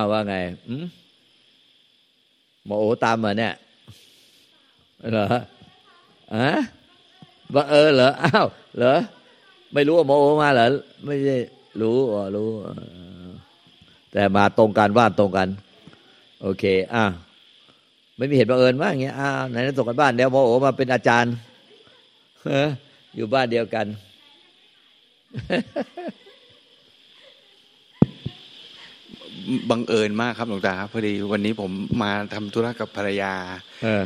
อ้าวว่าไงอืมหมอโอตามมาเนี่ยเหรออะบังเออเหรออ้าวเหรอไม่รู้ว่าหมอโอมาเหรอไม่ใช่รู้อ๋อรู้แต่มาตรงกันว่าตรงกัน โอเค อะไม่มีเหตุบังเอิญว่าอย่างเงี้ยอ้าวไหนส่งกันบ้านเดี๋ยวหมอโอมาเป็นอาจารย์อยู่บ้านเดียวกัน บังเอิญมากครับหลวงตาครับพอดีวันนี้ผมมาทำธุระกับภรรยา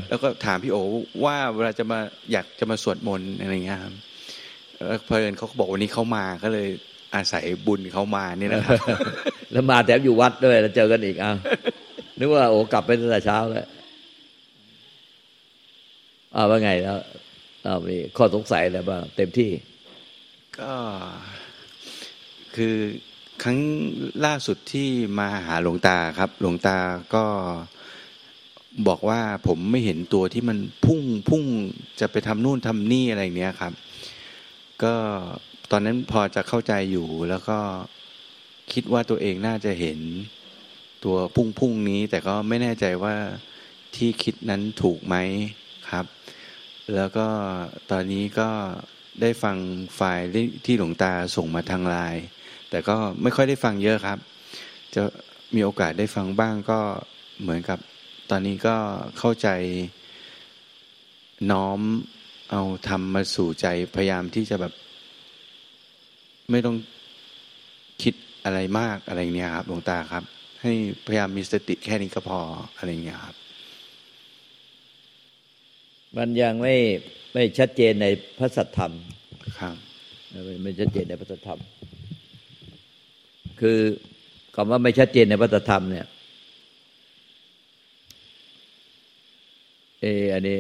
แล้วก็ถามพี่โอว่าเวลาจะมาอยากจะมาสวดมนต์อะไรเงี้ยครับแล้วเพลินเขาบอกวันนี้เขามาก็เลยอาศัยบุญเขามานี่นะครับแล้วมาแถมอยู่วัดด้วยแล้วเจอกันอีกอ้าวนึกว่าโอ้กลับไปตั้งแต่เช้าแล้วอ้าวว่าไงแล้วอ้าวมีข้อสงสัยอะไรบ้างเต็มที่ ก็คือ ครั้งล่าสุดที่มาหาหลวงตาครับ หลวงตาก็บอกว่าผมไม่เห็นตัวที่มันพุ่งพุ่งจะไปทำนู่นทำนี่อะไรเนี้ยครับ ก็ตอนนั้นพอจะเข้าใจอยู่แล้วก็คิดว่าตัวเองน่าจะเห็นตัวพุ่งพุ่งนี้ แต่ก็ไม่แน่ใจว่าที่คิดนั้นถูกไหมครับ แล้วก็ตอนนี้ก็ได้ฟังไฟล์ที่หลวงตาส่งมาทางไลน์ แต่ก็ไม่ค่อยได้ฟังเยอะครับ จะมีโอกาสได้ฟังบ้างก็เหมือนกับ ตอนนี้ก็เข้าใจน้อมเอาทำมาสู่ใจพยายามที่จะแบบ ไม่ต้องคิดอะไรมากอะไรเนี้ยครับหลวงตาครับ ให้พยายามมีสติแค่นี้ก็พออะไรเงี้ยครับ มันยังไม่ไม่ชัดเจนในพระสัทธรรมครับไม่ชัดเจนในพระสัทธรรม คือคำว่าไม่ชัดเจนในวัตธรรมเนี่ยเออันนี้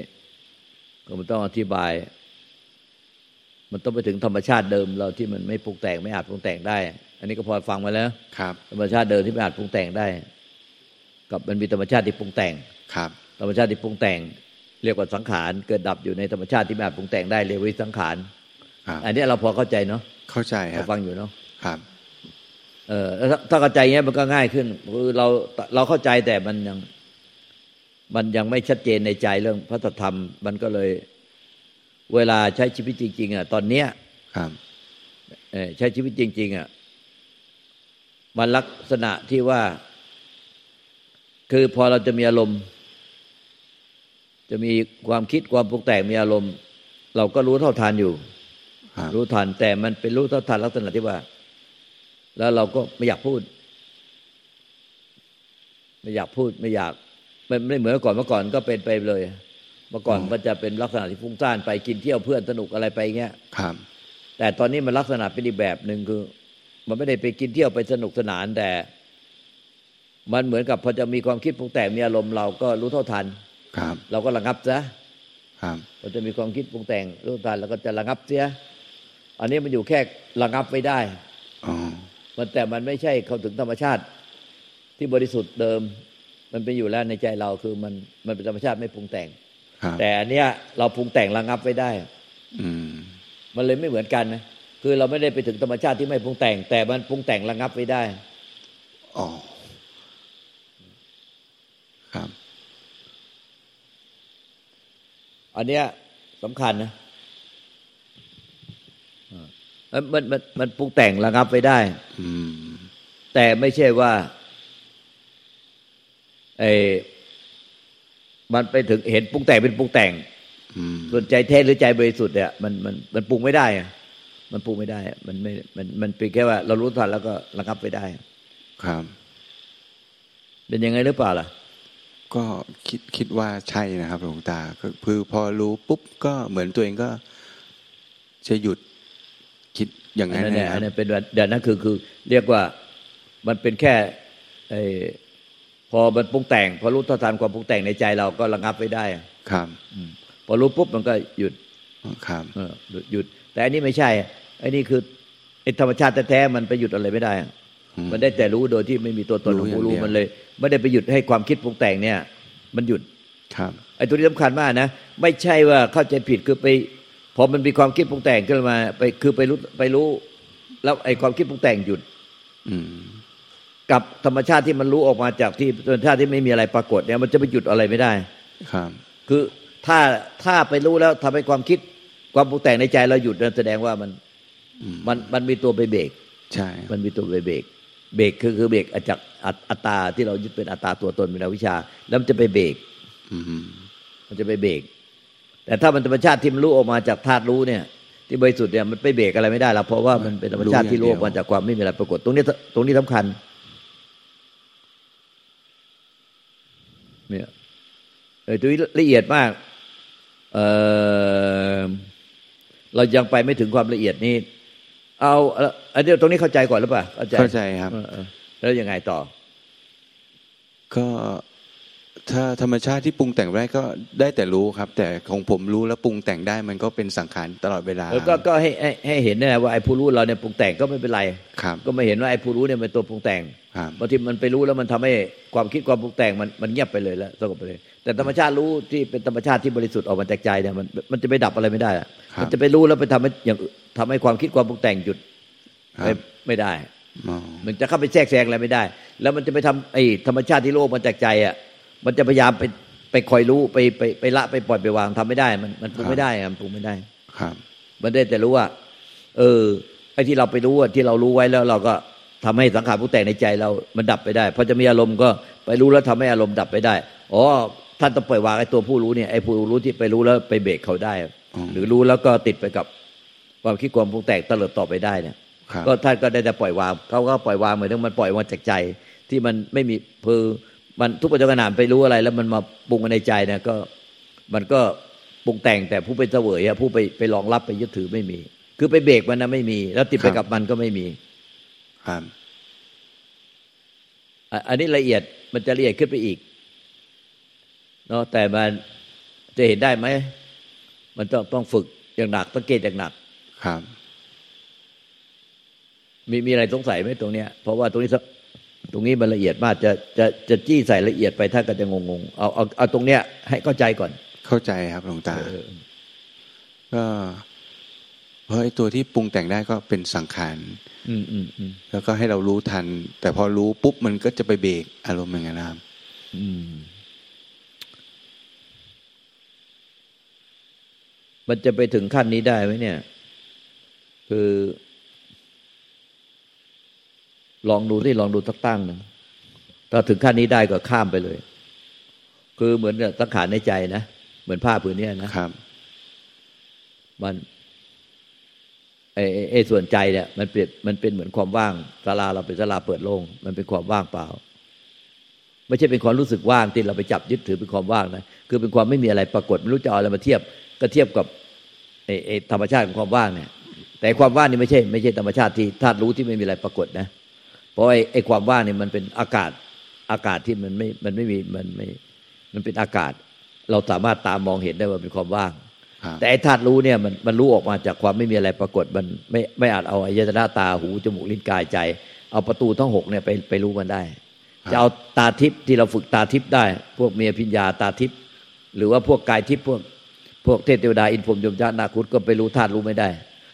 ก็มันต้องอธิบาย มันต้องไปถึงธรรมชาติเดิมเราที่มันไม่ปรุงแต่งไม่อาจปรุงแต่งได้ อันนี้ก็พอฟังมาแล้ว ครับ ธรรมชาติเดิมที่ไม่อาจปรุงแต่งได้ กับมันมีธรรมชาติที่ปรุงแต่ง ครับ ธรรมชาติที่ปรุงแต่ง เรียกว่าสังขารเกิดดับอยู่ในธรรมชาติที่ไม่อาจปรุงแต่งได้เรียกว่าสังขาร อันนี้เราพอเข้าใจเนาะ เข้าใจครับฟังอยู่เนาะ ครับ เออถ้าเข้าใจเงี้ยมันก็ง่ายขึ้นคือเราเราเข้าใจแต่มันยัง มันยังไม่ชัดเจนในใจเรื่องพระธรรม มันก็เลย เวลาใช้ชีวิตจริง ๆ อะ ตอนเนี้ยครับใช้ชีวิตจริง ๆ อะ มันลักษณะที่ว่า คือพอเราจะมีอารมณ์ จะมีความคิดความปรุงแต่งมีอารมณ์ เราก็รู้เท่าทานอยู่ รู้ทันแต่มันเป็นรู้เท่าทันลักษณะที่ว่า แล้วเราก็ไม่อยากพูด ไม่อยากพูดไม่อยากมันไม่เหมือนก่อนเมื่อก่อนก็เป็นไปเลย เมื่อก่อนมันจะเป็นลักษณะที่ฟุ้งซ่านไปกินเที่ยวเพื่อนสนุกอะไรไปเงี้ยครับ แต่ตอนนี้มันลักษณะเป็นอีกแบบหนึ่งคือ มันไม่ได้ไปกินเที่ยวไปสนุกสนานแต่ มันเหมือนกับพอจะมีความคิดปรุงแต่งมีอารมณ์เราก็รู้เท่าทัน ครับ เราก็ระงับซะครับพอจะมีความคิดปรุงแต่งรู้ทันเราก็จะระงับเสีย อันนี้มันอยู่แค่ระงับไม่ได้อ๋อ มันแต่มันไม่ใช่เข้าถึงธรรมชาติ ที่บริสุทธิ์เดิม มันเป็นอยู่แล้วในใจเราคือมันมันเป็นธรรมชาติไม่ปรุงแต่งแต่อันเนี้ยเราปรุงแต่งระงับไว้ได้ อืมันเลยไม่เหมือนกันนะคือเราไม่ได้ไปถึงธรรมชาติที่ไม่ปรุงแต่ง แต่มันปรุงแต่งระงับไว้ได้อ๋อครับ อันเนี้ยสำคัญนะ มันมันมันปรุงแต่งระงับไปได้แต่ไม่ใช่ว่าไอ้มันไปถึงเห็นปรุงแต่งเป็นปรุงแต่งส่วนใจแท้หรือใจบริสุทธิ์เนี่ยมันมันมันปรุงไม่ได้มันปรุงไม่ได้ มันไม่มันมันเป็นแค่ว่า เรารู้ทันแล้วก็ระงับไปได้ ครับ เป็นยังไงหรือเปล่าล่ะก็คิดคิดว่าใช่นะครับหลวงตาคือพอรู้ปุ๊บก็เหมือนตัวเองก็จะหยุด คิดอย่างนั้นเนี่ยอันนี้เป็นเดี๋ยวนั้นคือคือเรียกว่ามันเป็นแค่ไอพอมันปรุงแต่ง พอรู้ท่าทานความปรุงแต่งในใจเราก็ระงับไปได้ ครับพอรู้ปุ๊บมันก็หยุดครับหยุด แต่อันนี้ไม่ใช่อันนี้คือไอธรรมชาติแท้ๆมันไปหยุดอะไรไม่ได้ มันได้แต่รู้โดยที่ไม่มีตัวตนของผู้รู้มันเลย ไม่ได้ไปหยุดให้ความคิดปรุงแต่งเนี่ย มันหยุดครับไอ้ตัวนี้สำคัญมากนะ ไม่ใช่ว่าเข้าใจผิดคือไป พอมันมีความคิดปรุงแต่งขึ้นมา ไปคือไปรู้ไปรู้ แล้วไอ้ความคิดปรุงแต่งหยุด อืมกับธรรมชาติที่มันรู้ออกมาจากที่ธรรมชาติที่ไม่มีอะไรปรากฏเนี่ยมันจะไปหยุดอะไรไม่ได้ ครับ คือถ้าถ้าไปรู้แล้วทำให้ความคิดความปรุงแต่งในใจเราหยุดนั่นแสดงว่ามันอืมมันมันมีตัวไปเบรกใช่ มันมีตัวไปเบรกเบรกคือคือเบรกจากอัตอัตตาที่เรายึดเป็นอัตตาตัวตนเป็นอวิชชา แล้วมันจะไปเบรกอืมมันจะไปเบรก แต่ถ้ามันธรรมชาติที่มันรู้ออกมาจากธาตุรู้เนี่ย ที่บริสุทธิ์เนี่ยมันไปเบรกอะไรไม่ได้หรอกเพราะว่ามันเป็นธรรมชาติที่รู้ออกมาจากความไม่มีอะไรปรากฏ ตรงนี้ตรงนี้สำคัญ เนี่ยเออตัวนี้ละเอียดมาก เออเรายังไปไม่ถึงความละเอียดนี้เอาเอาอันเดียวตรงนี้เข้าใจก่อนหรือเปล่าเข้าใจเข้าใจครับเออเออแล้วยังไงต่อ ก็ ถ้าธรรมชาติที่ปรุงแต่งได้ก็ได้แต่รู้ครับ แต่ของผมรู้แล้วปรุงแต่งได้มันก็เป็นสังขารตลอดเวลาเออก็ก็ให้ให้ให้เห็นนะว่าไอ้ผู้รู้เราเนี่ยปรุงแต่งก็ไม่เป็นไรครับก็ไม่เห็นว่าไอ้ผู้รู้เนี่ยเป็นตัวปรุงแต่งครับบางทีมันไปรู้แล้วมันทำให้ความคิดความปรุงแต่งมันมันเงียบไปเลยแล้วสงบไปเลย แต่ธรรมชาติรู้ที่เป็นธรรมชาติที่บริสุทธิ์ออกมาจากใจเนี่ยมันมันจะไปดับอะไรไม่ได้อะครับมันจะไปรู้แล้วไปทำให้อย่างอื่นทำให้ความคิดความปรุงแต่งหยุดครัไม่บไม่ได้อ๋อมันจะเข้าไปแทรกแซงอะไรไม่ได้ แล้วมันจะไปทำไอ้ธรรมชาติที่โลกมาจากใจอะ มันจะพยายามไปไปคอยรู้ไปไปไปละไปปล่อยไปวางทำไม่ได้ มันมันปรุงไม่ได้อะมันปรุงไม่ได้ครับ มันได้แต่รู้ว่า เออไอ้ที่เราไปรู้อะที่เรารู้ไว้แล้วเราก็ทำให้สังขารผู้แต่งในใจเรา มันดับไปได้พอจะมีอารมณ์ก็ไปรู้แล้วทำให้อารมณ์ดับไปได้ อ๋อ ท่านต้องปล่อยวางไอ้ตัวผู้รู้เนี่ย ไอ้ผู้รู้ที่ไปรู้แล้วไปเบรกเขาได้อ๋อหรือรู้แล้วก็ติดไปกับความคิดความปรุงแต่งตลอดต่อไปได้เนี่ยครับก็ท่านก็ได้แต่ปล่อยวาง เขาก็ปล่อยวางเหมือนที่มันปล่อยมาจากใจที่มันไม่มีคือ มันทุกปัจจุบันไปรู้อะไร แล้วมันมาปรุงมาในใจเนี่ยก็มันก็ปรุงแต่งแต่ผู้ไปเสวยอะผู้ไปไปรองรับไปยึดถือไม่มี คือไปเบรกมันนะไม่มี แล้วติดไปกับมันก็ไม่มีครับอะอันนี้ละเอียดมันจะละเอียดขึ้นไปอีกเนาะแต่มันจะเห็นได้ไหมมันต้องต้องฝึกอย่างหนักต้องเกตอย่างหนักครับ มีมีอะไรสงสัยไหมตรงเนี้ย เพราะว่าตรงนี้สัก ตรงนี้มันละเอียดมากจะจะจะจี้ใส่ละเอียดไปท่านก็จะงงๆเอาเอาเอาตรงเนี้ย ให้เข้าใจก่อน เข้าใจครับหลวงตาเออก็เพราะไอ้ตัวที่ปรุงแต่งได้ก็เป็นสังขารอืมอืมอืมแล้วก็ให้เรารู้ทัน แต่พอรู้ปุ๊บมันก็จะไปเบรกอารมณ์อย่างนั้นนะครับอืมมันจะไปถึงขั้นนี้ได้ไหมเนี่ย คือ ลองดูที่ลองดูสักตั้งหนึ่งถ้าถึงขั้นนี้ได้ก็ข้ามไปเลย คือเหมือนกับสังขารในใจนะ เหมือนผ้าผืนเนี้ยนะครับ มันไอ้ไอ้ไอ้ส่วนใจเนี่ยมันเปรียบมันเป็นเหมือนความว่างศาลาเราเป็นศาลาเปิดโล่งมันเป็นความว่างเปล่า ไม่ใช่เป็นความรู้สึกว่างที่เราไปจับยึดถือเป็นความว่างนะคือเป็นความไม่มีอะไรปรากฏไม่รู้จะเอาอะไรมาเทียบ ก็เทียบกับไอ้ไอ้ธรรมชาติของความว่างเนี่ย แต่ความว่างนี่ไม่ใช่ ไม่ใช่ธรรมชาติที่ธาตุรู้ที่ไม่มีอะไรปรากฏนะ เพราะไอ้ไอ้ความว่างเนี่ยมันเป็นอากาศอากาศที่มันไม่มันไม่มีมันไม่มันเป็นอากาศ เราสามารถตามมองเห็นได้ว่าเป็นความว่างครับแต่ไอ้ธาตุรู้เนี่ยมันมันรู้ออกมาจากความไม่มีอะไรปรากฏมันไม่ไม่อาจเอาอายตนะตาหูจมูกลิ้นกายใจ เอาประตูทั้งหกเนี่ยไปไปรู้มันได้ จะเอาตาทิพย์ที่เราฝึกตาทิพย์ได้ พวกเมียพิญญาตาทิพย์หรือว่าพวกกายทิพย์พวกพวกเทพเทวดาอินพรหมยมยานาคุตก็ไปรู้ธาตุรู้ไม่ได้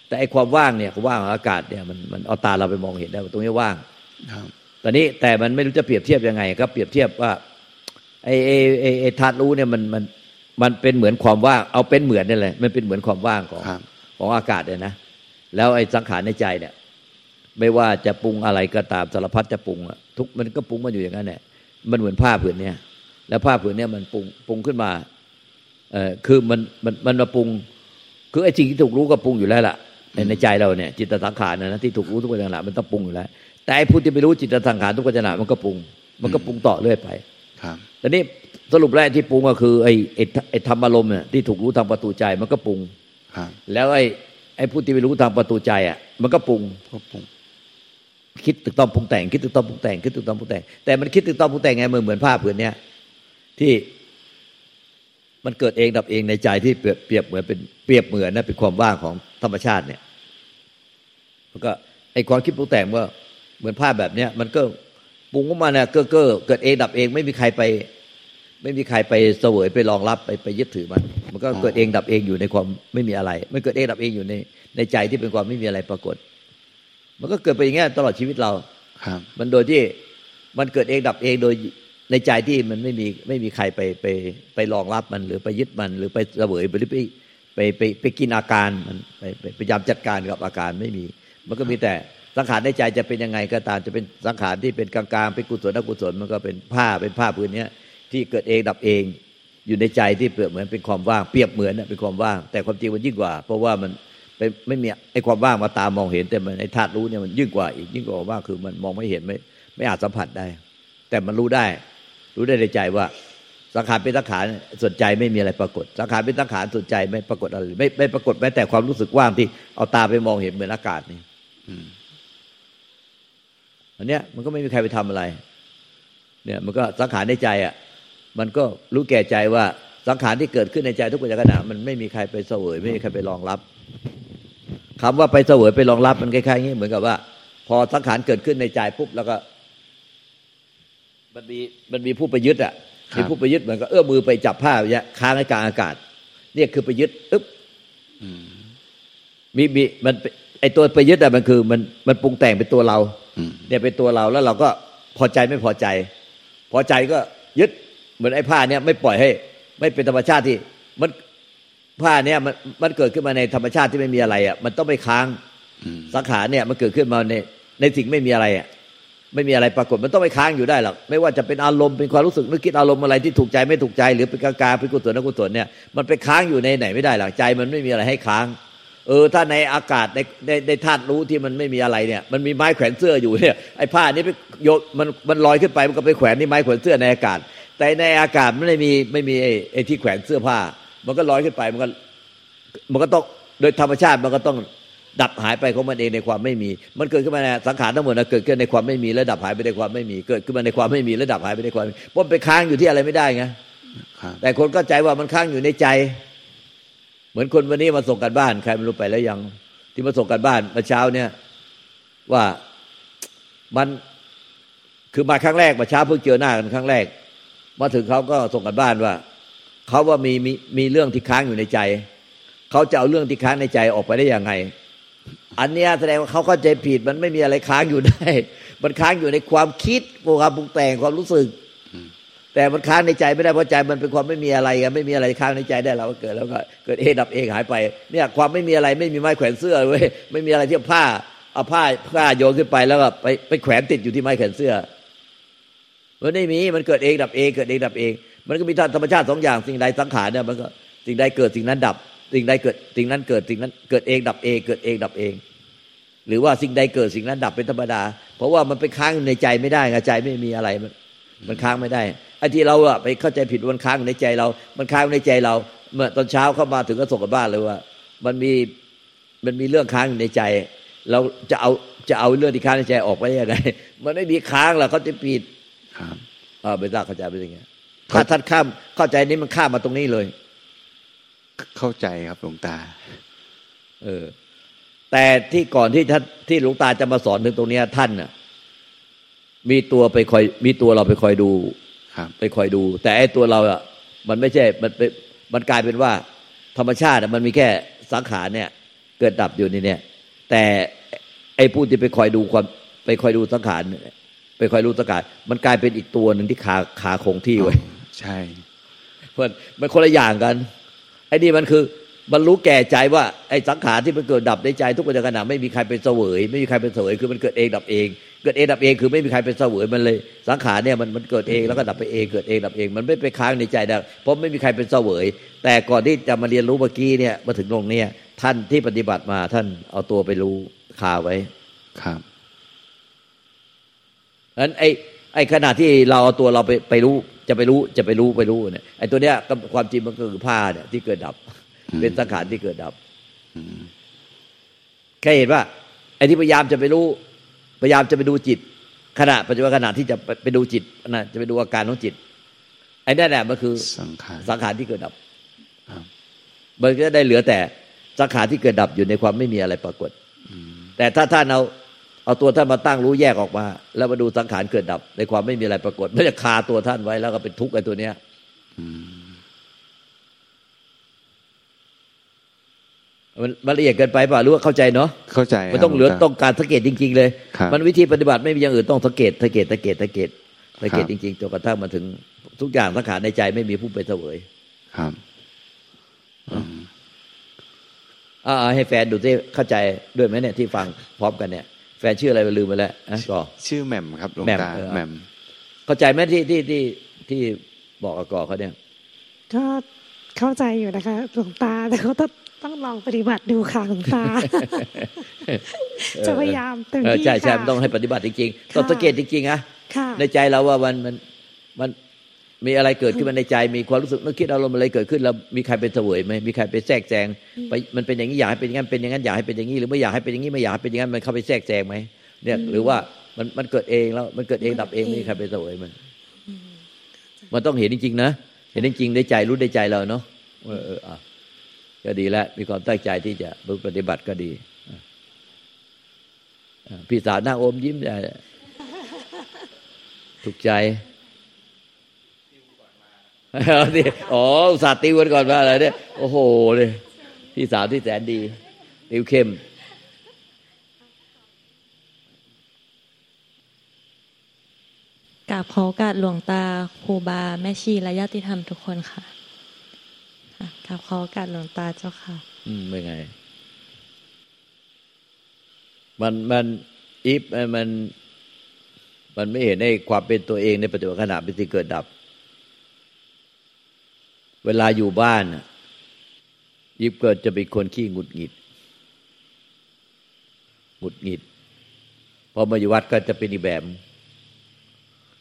แต่ไอ้ความว่างเนี่ยความว่างของอากาศเนี่ยมันมันเอาตาเราไปมองเห็นได้ว่าตรงนี้ว่างครับ ตอนนี้แต่มันไม่รู้จะเปรียบเทียบยังไงครับเปรียบเทียบว่าไอ้ไอ้ไอ้ไอ้ธาตุรู้เนี่ยมันมันมันเป็นเหมือนความว่างเอาเป็นเหมือนนี่แหละมันเป็นเหมือนความว่างของครับของอากาศเนี่ยนะ แล้วไอ้สังขารในใจเนี่ย ไม่ว่าจะปรุงอะไรก็ตามสารพัดจะปรุงอะทุกมันก็ปรุงมันอยู่อย่างนั้นแหละมันเหมือนผ้าผืนเนี่ย แล้วผ้าผืนเนี่ยมันปรุงปรุงขึ้นมาเออคือมันมันมันมาปรุง คือไอ้สิ่งที่ถูกรู้ก็ปรุงอยู่แล้วล่ะในในใจเราเนี่ย จิตสังขารนะนะที่ถูกรู้ทุกขณะมันต้องปรุงอยู่แล้ว แต่ไอ้ผู้ที่ไม่รู้จิตสังขารทุกขณะมันก็ปรุง มันก็ปรุงต่อเรื่อยไป ครับแต่นี้สรุปแล้วไอ้ที่ปรุงก็คือไอ้ไอ้ไอ้ธรรมารมณ์เนี่ยที่ถูกรู้ทางประตูใจมันก็ปรุงครับ แล้วไอ้ไอ้ผู้ที่ไม่รู้ทางประตูใจอะ มันก็ปรุงก็ปรุง คิดตึกต้องปรุงแต่ง คิดตึกต้องปรุงแต่งคิดตึกต้องปรุงแต่ง แต่มันคิดตึกต้องปรุงแต่งไงเหมือนเหมือนผ้าผืนเนี้ยที่มันเกิดเองดับเองในใจที่เปรียบเปรียบเหมือนเป็นเปรียบเหมือนนะเป็นความว่างของธรรมชาติเนี่ยแล้วก็ไอ้ความคิดปรุงแต่งว่า เหมือนภาพแบบเนี้ยมันก็ปรุงออกมาเนี่ยเก้อเก้อเกิดเองดับเองไม่มีใครไป ไม่มีใครไปเสวยไปรองรับไปไปยึดถือมัน มันก็เกิดเองดับเองอยู่ในความไม่มีอะไร มันเกิดเองดับเองอยู่ในในใจที่เป็นความไม่มีอะไรปรากฏ มันก็เกิดไปอย่างเงี้ยตลอดชีวิตเราครับ มันโดยที่มันเกิดเองดับเองโดยในใจที่มันไม่มีไม่มีใครไปไปไปรองรับมันหรือไปยึดมัน หรือไปเสวยหรือไปไปไปไปกินอาการมันไปไปพยายามจัดการกับอาการไม่มี มันก็มีแต่ สังขารในใจจะเป็นยังไงก็ตามจะเป็นสังขารที่เป็นกลางๆเป็นกุศลอกุศลมันก็เป็นผ้าเป็นผ้าพื้นนี้ที่เกิดเองดับเองอยู่ในใจที่เปรียบเหมือนเป็นความว่างเปรียบเหมือนเป็นความว่าง แต่ความจริงมันยิ่งกว่า เพราะว่ามันเป็นไม่มีไอ้ความว่างมาตามมองเห็นแต่มันไอ้ธาตุรู้เนี่ยมันยิ่งกว่าอีกยิ่งกว่าว่างคือมันมองไม่เห็นไม่ไม่อาจสัมผัสได้ แต่มันรู้ได้ รู้ได้ในใจว่าสังขารเป็นสังขารสนใจไม่มีอะไรปรากฏ สังขารเป็นสังขารสนใจไม่ปรากฏอะไรไม่ไม่ปรากฏแม้แต่ความรู้สึกว่างที่เอาตาไปมองเห็นเหมือนอากาศนี่อั นเนี้ยมันก็ไม่มีใครไปทำอะไร เนี่ย มันก็สังขารในใจอะ มันก็รู้แก่ใจว่าสังขารที่เกิดขึ้นในใจทุกปัจจุบันมันไม่มีใครไปเสวย ไม่มีใครไปรองรับคำว่าไปเสวยไปรองรับมันคล้ายๆงี้เหมือนกับว่า พอสังขารเกิดขึ้นในใจปุ๊บแล้วก็ มันมีมันมีผู้ไปยึดอะมีผู้ไปยึดเหมือนกับเอื้อมือไปจับผ้าเนี่ยค้างในกลางอากาศ เนี่ยคือไปยึดอึ๊บมีมีมันไอตัวไปยึดอะมันคือ มันมันปรุงแต่งเป็นตัวเรา เนี่ยเป็นตัวเราแล้วเราก็พอใจไม่พอใจ พอใจก็ยึดเหมือนไอ้ผ้าเนี่ยไม่ปล่อยให้ ไม่เป็นธรรมชาติที่มันผ้าเนี่ยมันมันเกิดขึ้นมาในธรรมชาติที่ไม่มีอะไรอะมันต้องไปค้างสังขารเนี่ยมันเกิดขึ้นมาในในสิ่งไม่มีอะไรอะไม่มีอะไรปรากฏมันต้องไปค้างอยู่ได้หรอกไม่ว่าจะเป็นอารมณ์เป็นความรู้สึกนึกคิดอารมณ์อะไรที่ถูกใจไม่ถูกใจ หรือเป็นกลางๆเป็นกุศลนกุศลเนี่ยมันไปค้างอยู่ในไหนไม่ได้หรอกใจมันไม่มีอะไรให้ค้าง เออถ้าในอากาศในในในธาตุรู้ที่มันไม่มีอะไรเนี่ยมันมีไม้แขวนเสื้ออยู่เนี่ยไอ้ผ้านี้ไปโยมันมันลอยขึ้นไปมันก็ไปแขวนที่ไม้แขวนเสื้อในอากาศ แต่ในอากาศมันไม่มีไม่มีไอ้ไอ้ที่แขวนเสื้อผ้า มันก็ลอยขึ้นไปมันก็มันก็ต้องโดยธรรมชาติมันก็ต้องดับหายไปของมันเองในความไม่มี มันเกิดขึ้นมาในสังขารทั้งหมดนะเกิดขึ้นในความไม่มีแล้วดับหายไปในความไม่มี เกิดขึ้นมาในความไม่มีแล้วดับหายไปในความเพราะไปค้างอยู่ที่อะไรไม่ได้ไงแต่คนก็ใจว่ามันค้างอยู่ในใจ เหมือนคนวันนี้มาส่งกันบ้านใครไม่รู้ไปแล้วยัง ที่มาส่งกันบ้านเมื่อเช้าเนี่ยว่ามันคือมาครั้งแรกมาเช้าเพิ่งเจอหน้ากันครั้งแรก มาถึงเขาก็ส่งกันบ้านว่าเขาว่ามีมีมีเรื่องที่ค้างอยู่ในใจเขาจะเอาเรื่องที่ค้างในใจออกไปได้ยังไง อันนี้แสดงว่าเขาเข้าใจผิดมันไม่มีอะไรค้างอยู่ได้ มันค้างอยู่ในความคิดความปรุงแต่งความรู้สึก แต่มันค้างในใจไม่ได้เพราะใจมันเป็นความไม่มีอะไรกันไม่มีอะไรค้างในใจได้เราก็เกิดแล้วก็เกิดเองดับเองหายไป เนี่ยความไม่มีอะไรไม่มีไม้แขวนเสื้อเว้ยไม่มีอะไรที่ผ้าเอาผ้าผ้าโยนขึ้นไปแล้วก็ไปไปแขวนติดอยู่ที่ไม้แขวนเสื้อมันไม่มีมันเกิดเองดับเองเกิดเองดับเอง มันก็มีธรรมชาติสองอย่างสิ่งใดสังขารเนี่ยมันก็สิ่งใดเกิดสิ่งนั้นดับ สิ่งใดเกิดสิ่งนั้นเกิดสิ่งนั้นเกิดเองดับเองเกิดเองดับเอง หรือว่าสิ่งใดเกิดสิ่งนั้นดับเป็นธรรมดา เพราะว่ามันไปค้างในใจไม่ได้ใจไม่มีอะไรมันมันค้างไม่ได้ ไอ้ที่เราอะไปเข้าใจผิดมันค้างในใจเรา มันค้างในใจเรา เมื่อตอนเช้าเข้ามาถึงก็ส่งกันบ้านเลยว่า มันมีมันมีเรื่องค้างในใจ เราจะเอาจะเอาเรื่องที่ค้างในใจออกไปยังไงมันไม่มีค้างหรอกเขาจะผิดครับอ่าไปทราบเข้าใจเป็นยังไงถ้าท่านข้ามเข้าใจนี้มันข้ามมาตรงนี้เลย เข้าใจครับหลวงตา เออ แต่ที่ก่อนที่ท่านที่หลวงตาจะมาสอนถึงตรงนี้ท่านน่ะ มีตัวไปคอย มีตัวเราไปคอยดู ไปคอยดู แต่ไอ้ตัวเราอะมันไม่ใช่มันเป็นมันกลายเป็นว่า ธรรมชาติมันมีแค่สังขารเนี่ย เกิดดับอยู่นี่เนี่ย แต่ไอ้ผู้ที่ไปคอยดูความไปคอยดูสังขารไปคอยรู้สังขารมันกลายเป็นอีกตัวหนึ่งที่ขาขาคงที่ไว้ใช่เพราะมันคนละอย่างกันไอ้นี่มันคือ มันรู้แก่ใจว่าไอ้สังขารที่มันเกิดดับในใจ ทุกปัจจุบันไม่มีใครเป็นเสวย ไม่มีใครเป็นเสวยคือมันเกิดเองดับเอง เกิดเองดับเองคือไม่มีใครเป็นเสวยมันเลยสังขารเนี่ยมันมันเกิดเองแล้วก็ดับไปเองเกิดเองดับเอง มันไม่ไปค้างในใจได้เพราะไม่มีใครเป็นเสวย แต่ก่อนที่จะมาเรียนรู้เมื่อกี้เนี่ยมาถึงตรงเนี้ยท่านที่ปฏิบัติมาท่านเอาตัวไปรู้คาไว้ครับอันไอ้ไอ้ขณะที่เราเอาตัวเราไปไปรู้จะไปรู้จะไปรู้ไปรู้เนี่ยไอ้ตัวเนี้ยความจริงมันก็คือผ้าเนี่ยที่เกิดดับ เป็นสังขารที่เกิดดับแค่เห็นว่าไอ้ที่พยายามจะไปรู้ พยายามจะไปดูจิต ขณะปัจจุบันขณะที่จะไปดูจิตนะจะไปดูอาการของจิต ไอ้นั่นแหละมันคือสังขารสังขารที่เกิดดับมันก็ได้เหลือแต่สังขารที่เกิดดับอยู่ในความไม่มีอะไรปรากฏแต่ถ้าท่านเอาเอาตัวท่านมาตั้งรู้แยกออกมา แล้วมาดูสังขารเกิดดับ ในความไม่มีอะไรปรากฏไม่จะคาตัวท่านไว้แล้วก็เป็นทุกข์ไอ้ตัวเนี้ย มันมันละเอียดเกินไปเปล่ารู้ว่าเข้าใจเนาะเข้าใจมันต้องเหลือต้องการสังเกตจริง ๆ เลยครับมันวิธีปฏิบัติไม่มีอย่างอื่นต้องสังเกตสังเกตสังเกตสังเกตสังเกตครับจริงๆจนกระทั่งมาถึงทุกอย่างสังขารในใจไม่มีผู้ไปเสวยครับอืมอ่าให้แฟนดูที่เข้าใจด้วยไหมเนี่ยที่ฟังพร้อมกันเนี่ย แฟนชื่ออะไรไปลืมไปแล้วอะก็ชื่อแหม่มครับหลวงแหม่มตาเออแหม่มเข้าใจไหมที่ที่ที่ที่บอกกับกอเขาเนี่ยก็เข้าใจอยู่นะคะหลวงตาแต่ก็ต้อง ต้องลองปฏิบัติดูค่ะหลวงตาจะพยายามเต็มเออที่ใช่ใช่ค่ะมันต้องให้ปฏิบัติจริงๆต้องค่ะสังเกตจริงๆนะค่ะในใจเราว่ามันมันมันมีอะไรเกิดขึ้นมาในใจ มีความรู้สึกนึกคิดอารมณ์อะไรเกิดขึ้นแล้วมีใครเป็นเสวยไหมมีใครไปแทรกแซงไปมันเป็นอย่างนี้อยากให้เป็นอย่างนั้นเป็นอย่างนั้นอยากให้เป็นอย่างนี้หรือไม่อยากให้เป็นอย่างนี้ไม่อยากให้เป็นอย่างนั้นมันเข้าไปแทรกแซงไหมเนี่ย หรือว่ามันมันเกิดเองแล้วมันเกิดเองดับเองไม่มีใครไปเสวยมันมันต้องเห็นจริงๆนะเห็นจริงๆในใจรู้ในใจเราเนาะเออเอออะ ก็ดีแล้ว มีความตั้งใจที่จะปฏิบัติก็ดีพี่สาวหน้าอมยิ้มได้ถูกใจเอ๋อสาติวันก่อนมาอะไรเนี่ยโอ้โหเลยพี่สาวที่แสนดีติวเข้มกราบขอกาสหลวงตาครูบา แม่ชีและญาติธรรมทุกคนค่ะ ค่ะกราบขอโอกาสหลวงตาเจ้าค่ะ อืมเป็นไง มันมันอีฟมัน มันไม่เห็นในความเป็นตัวเองในปัจจุบันขณะเป็นสิ่เกิดดับ เวลาอยู่บ้านยิบเกิดจะเป็นคนขี้หงุดหงิดหงุดหงิดพอมาอยู่วัดก็จะเป็นอีแบบ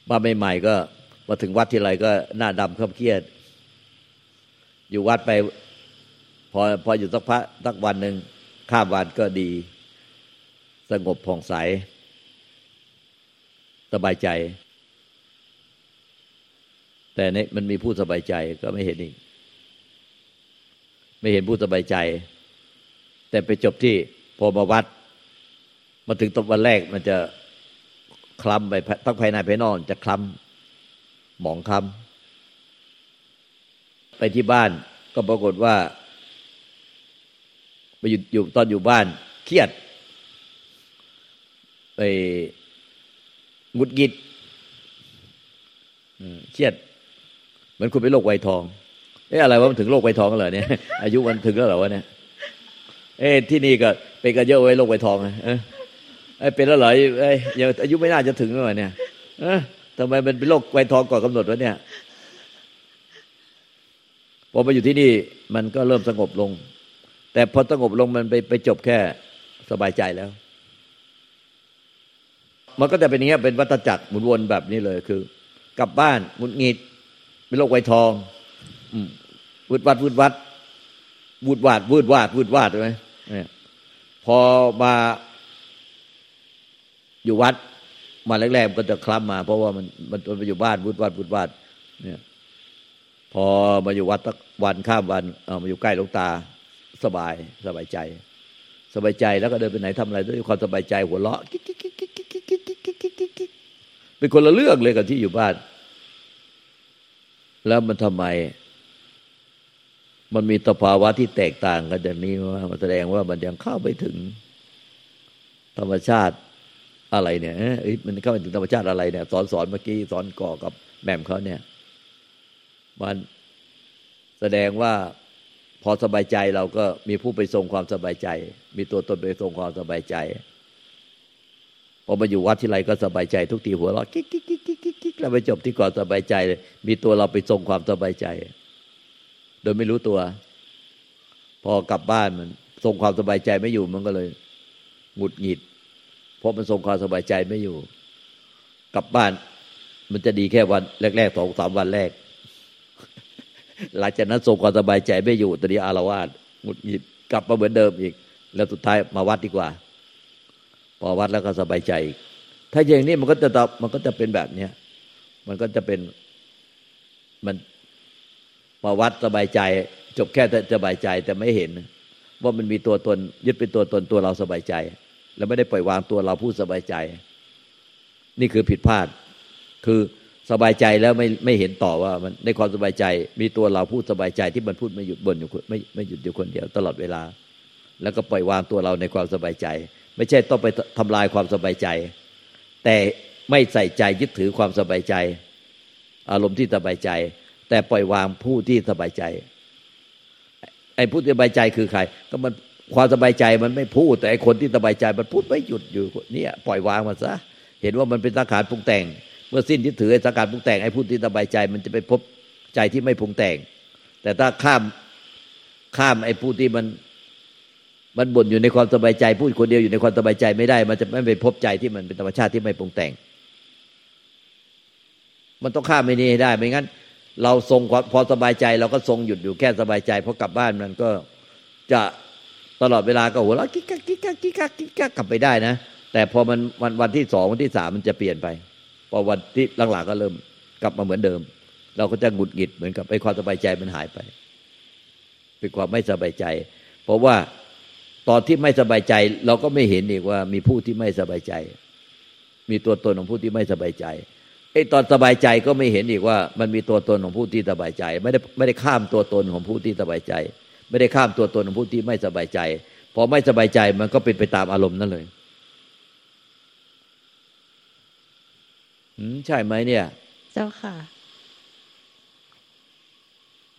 มาใหม่ๆก็มาถึงวัดที่ไรก็หน้าดำเครียดเครียด อยู่วัดไป พอพออยู่สักพักสักวันหนึ่งข้ามวันก็ดี สงบผ่องใส สบายใจ แต่เนี่ยมันมีผู้สบายใจก็ไม่เห็นอีก ไม่เห็นผู้สบายใจ แต่ไปจบที่พอมาวัดมาถึงตอนวันแรกมันจะคล้ำไปทั้งภายในภายนอกจะคล้ำหมองคล้ำ ไปที่บ้าน ก็ปรากฏว่า ไปอยู่อยู่ตอนอยู่บ้าน เครียด ไปหงุดหงิดเครียด เหมือนคุณเป็นโรคไวทองเอ๊ะอะไรวะมันถึงโรคไวทองกันเหรอเนี่ย อายุมันถึงแล้วเหรอวะเนี่ยเอ๊ะที่นี่ก็เป็นกันเยอะไว้โรคไวทองเออเอ้ยเป็นแล้วเหรอเอ้ยยังอายุไม่น่าจะถึงแล้วเหรอเนี่ยเออทำไมมันเป็นโรคไวทองก่อนกำหนดวะเนี่ย พอมาอยู่ที่นี่มันก็เริ่มสงบลง แต่พอสงบลงมันไปไปจบแค่สบายใจแล้ว มันก็จะเป็นอย่างเงี้เป็นวัฏจักรหมุนวนแบบนี้เลยคือ กลับบ้านหงุดหงิดเป็นโรคไวทองอืมวืดวัดวืดวัดวูดวาดวืดวาดวืดวาดใช่ไหมเนี่ยพอมาอยู่วัดมาแรกๆมันก็จะคล้ำมา เพราะว่ามันมันมันไปอยู่บ้านวืดวาดวืดวาดเนี่ย พอมาอยู่วัดวันข้ามวันเอามาอยู่ใกล้หลวงตาสบายสบายใจ สบายใจแล้วก็เดินไปไหนทำอะไรด้วยความสบายใจหัวเราะกิ๊กกิ๊กกิ๊กกิ๊กกิ๊กกิ๊กกิ๊กกิ๊กกิ๊กกิ๊กเป็นคนละเรื่องเลยกับที่อยู่บ้าน แล้วมันทำไม มันมีสภาวะที่แตกต่างกันจากนี้ว่ามันแสดงว่ามันยังเข้าไปถึงธรรมชาติอะไรเนี่ยเอ้ยมันเข้าไปถึงธรรมชาติอะไรเนี่ย สอนสอนเมื่อกี้สอนก่อกับแหม่มเขาเนี่ย มันแสดงว่าพอสบายใจเราก็มีผู้ไปทรงความสบายใจ มีตัวตนไปทรงความสบายใจพอมาอยู่วัดทีไรก็สบายใจ ทุกทีหัวเราะกิ๊กกิ๊กกิ๊กกิ๊กกิ๊กกิ๊กแล้วไปจบที่ก่อนสบายใจเลยมีตัวเราไปทรงความสบายใจ โดยไม่รู้ตัว พอกลับบ้านมันทรงความสบายใจไม่อยู่มันก็เลยหงุดหงิด เพราะมันทรงความสบายใจไม่อยู่ กลับบ้าน มันจะดีแค่วันแรกๆสองสามวันแรก หลังจากนั้นทรงความสบายใจไม่อยู่ตอนนี้อารวาสหงุดหงิดกลับมาเหมือนเดิมอีก แล้วสุดท้ายมาวัดดีกว่า พอวัดแล้วก็สบายใจอีกถ้าอย่างนี้มันก็จะตอบมันก็จะเป็นแบบเนี้ยมันก็จะเป็นมันมาวัดสบายใจ จบแค่สบายใจแต่ไม่เห็น ว่ามันมีตัวตนยึดเป็นตัวตนตัวเราสบายใจ แล้วไม่ได้ปล่อยวางตัวเราผู้สบายใจ นี่คือผิดพลาดคือ สบายใจแล้วไม่ไม่เห็นต่อว่ามันในความสบายใจ มีตัวเราพูดสบายใจที่มันพูดไม่หยุดบ่นอยู่คนไม่ไม่หยุดอยู่คนเดียวตลอดเวลา แล้วก็ปล่อยวางตัวเราในความสบายใจ ไม่ใช่ต้องไปทำลายความสบายใจ แต่ไม่ใส่ใจยึดถือความสบายใจ อารมณ์ที่สบายใจ แต่ปล่อยวางผู้ที่สบายใจ ไอ้ผู้ที่สบายใจคือใคร ก็มันความสบายใจมันไม่พูด แต่ไอ้คนที่สบายใจมันพูดไม่หยุดอยู่เนี่ยปล่อยวางมันซะเห็นว่ามันเป็นสังขารปรุงแต่ง เมื่อสิ้นยึดถือสังขารปรุงแต่งไอ้ผู้ที่สบายใจ มันจะไปพบใจที่ไม่ปรุงแต่ง แต่ถ้าข้ามข้ามไอ้ผู้ที่มันมันบ่นอยู่ในความสบายใจ พูดคนเดียวอยู่ในความสบายใจไม่ได้ มันจะไม่ไปพบใจที่มันเป็นธรรมชาติที่ไม่ปรุงแต่ง มันต้องข้ามไม่นี้ให้ได้ ไม่งั้น เราทรงพอสบายใจ เราก็ทรงหยุดอยู่แค่สบายใจพอกลับบ้านมันก็จะตลอดเวลาก็หัวเราะกิ๊กกักกิ๊กกักกิ๊กกักกิ๊กกักกลับไปได้นะแต่พอมันวันวันที่สองวันที่สามมันจะเปลี่ยนไป พอวันที่หลังๆก็เริ่มกลับมาเหมือนเดิม เราก็จะหงุดหงิดเหมือนกับไอ้ความสบายใจมันหายไปเป็นความไม่สบายใจ เพราะว่าตอนที่ไม่สบายใจ เราก็ไม่เห็นอีกว่ามีผู้ที่ไม่สบายใจ มีตัวตนของผู้ที่ไม่สบายใจไอ้ตอนสบายใจก็ไม่เห็นอีกว่า มันมีตัวตนของผู้ที่สบายใจ ไม่ได้ไม่ได้ข้ามตัวตนของผู้ที่สบายใจ ไม่ได้ข้ามตัวตนของผู้ที่ไม่สบายใจพอไม่สบายใจมันก็เป็นไปตามอารมณ์นั่นเลย ใช่ไหมเนี่ย เจ้าค่ะ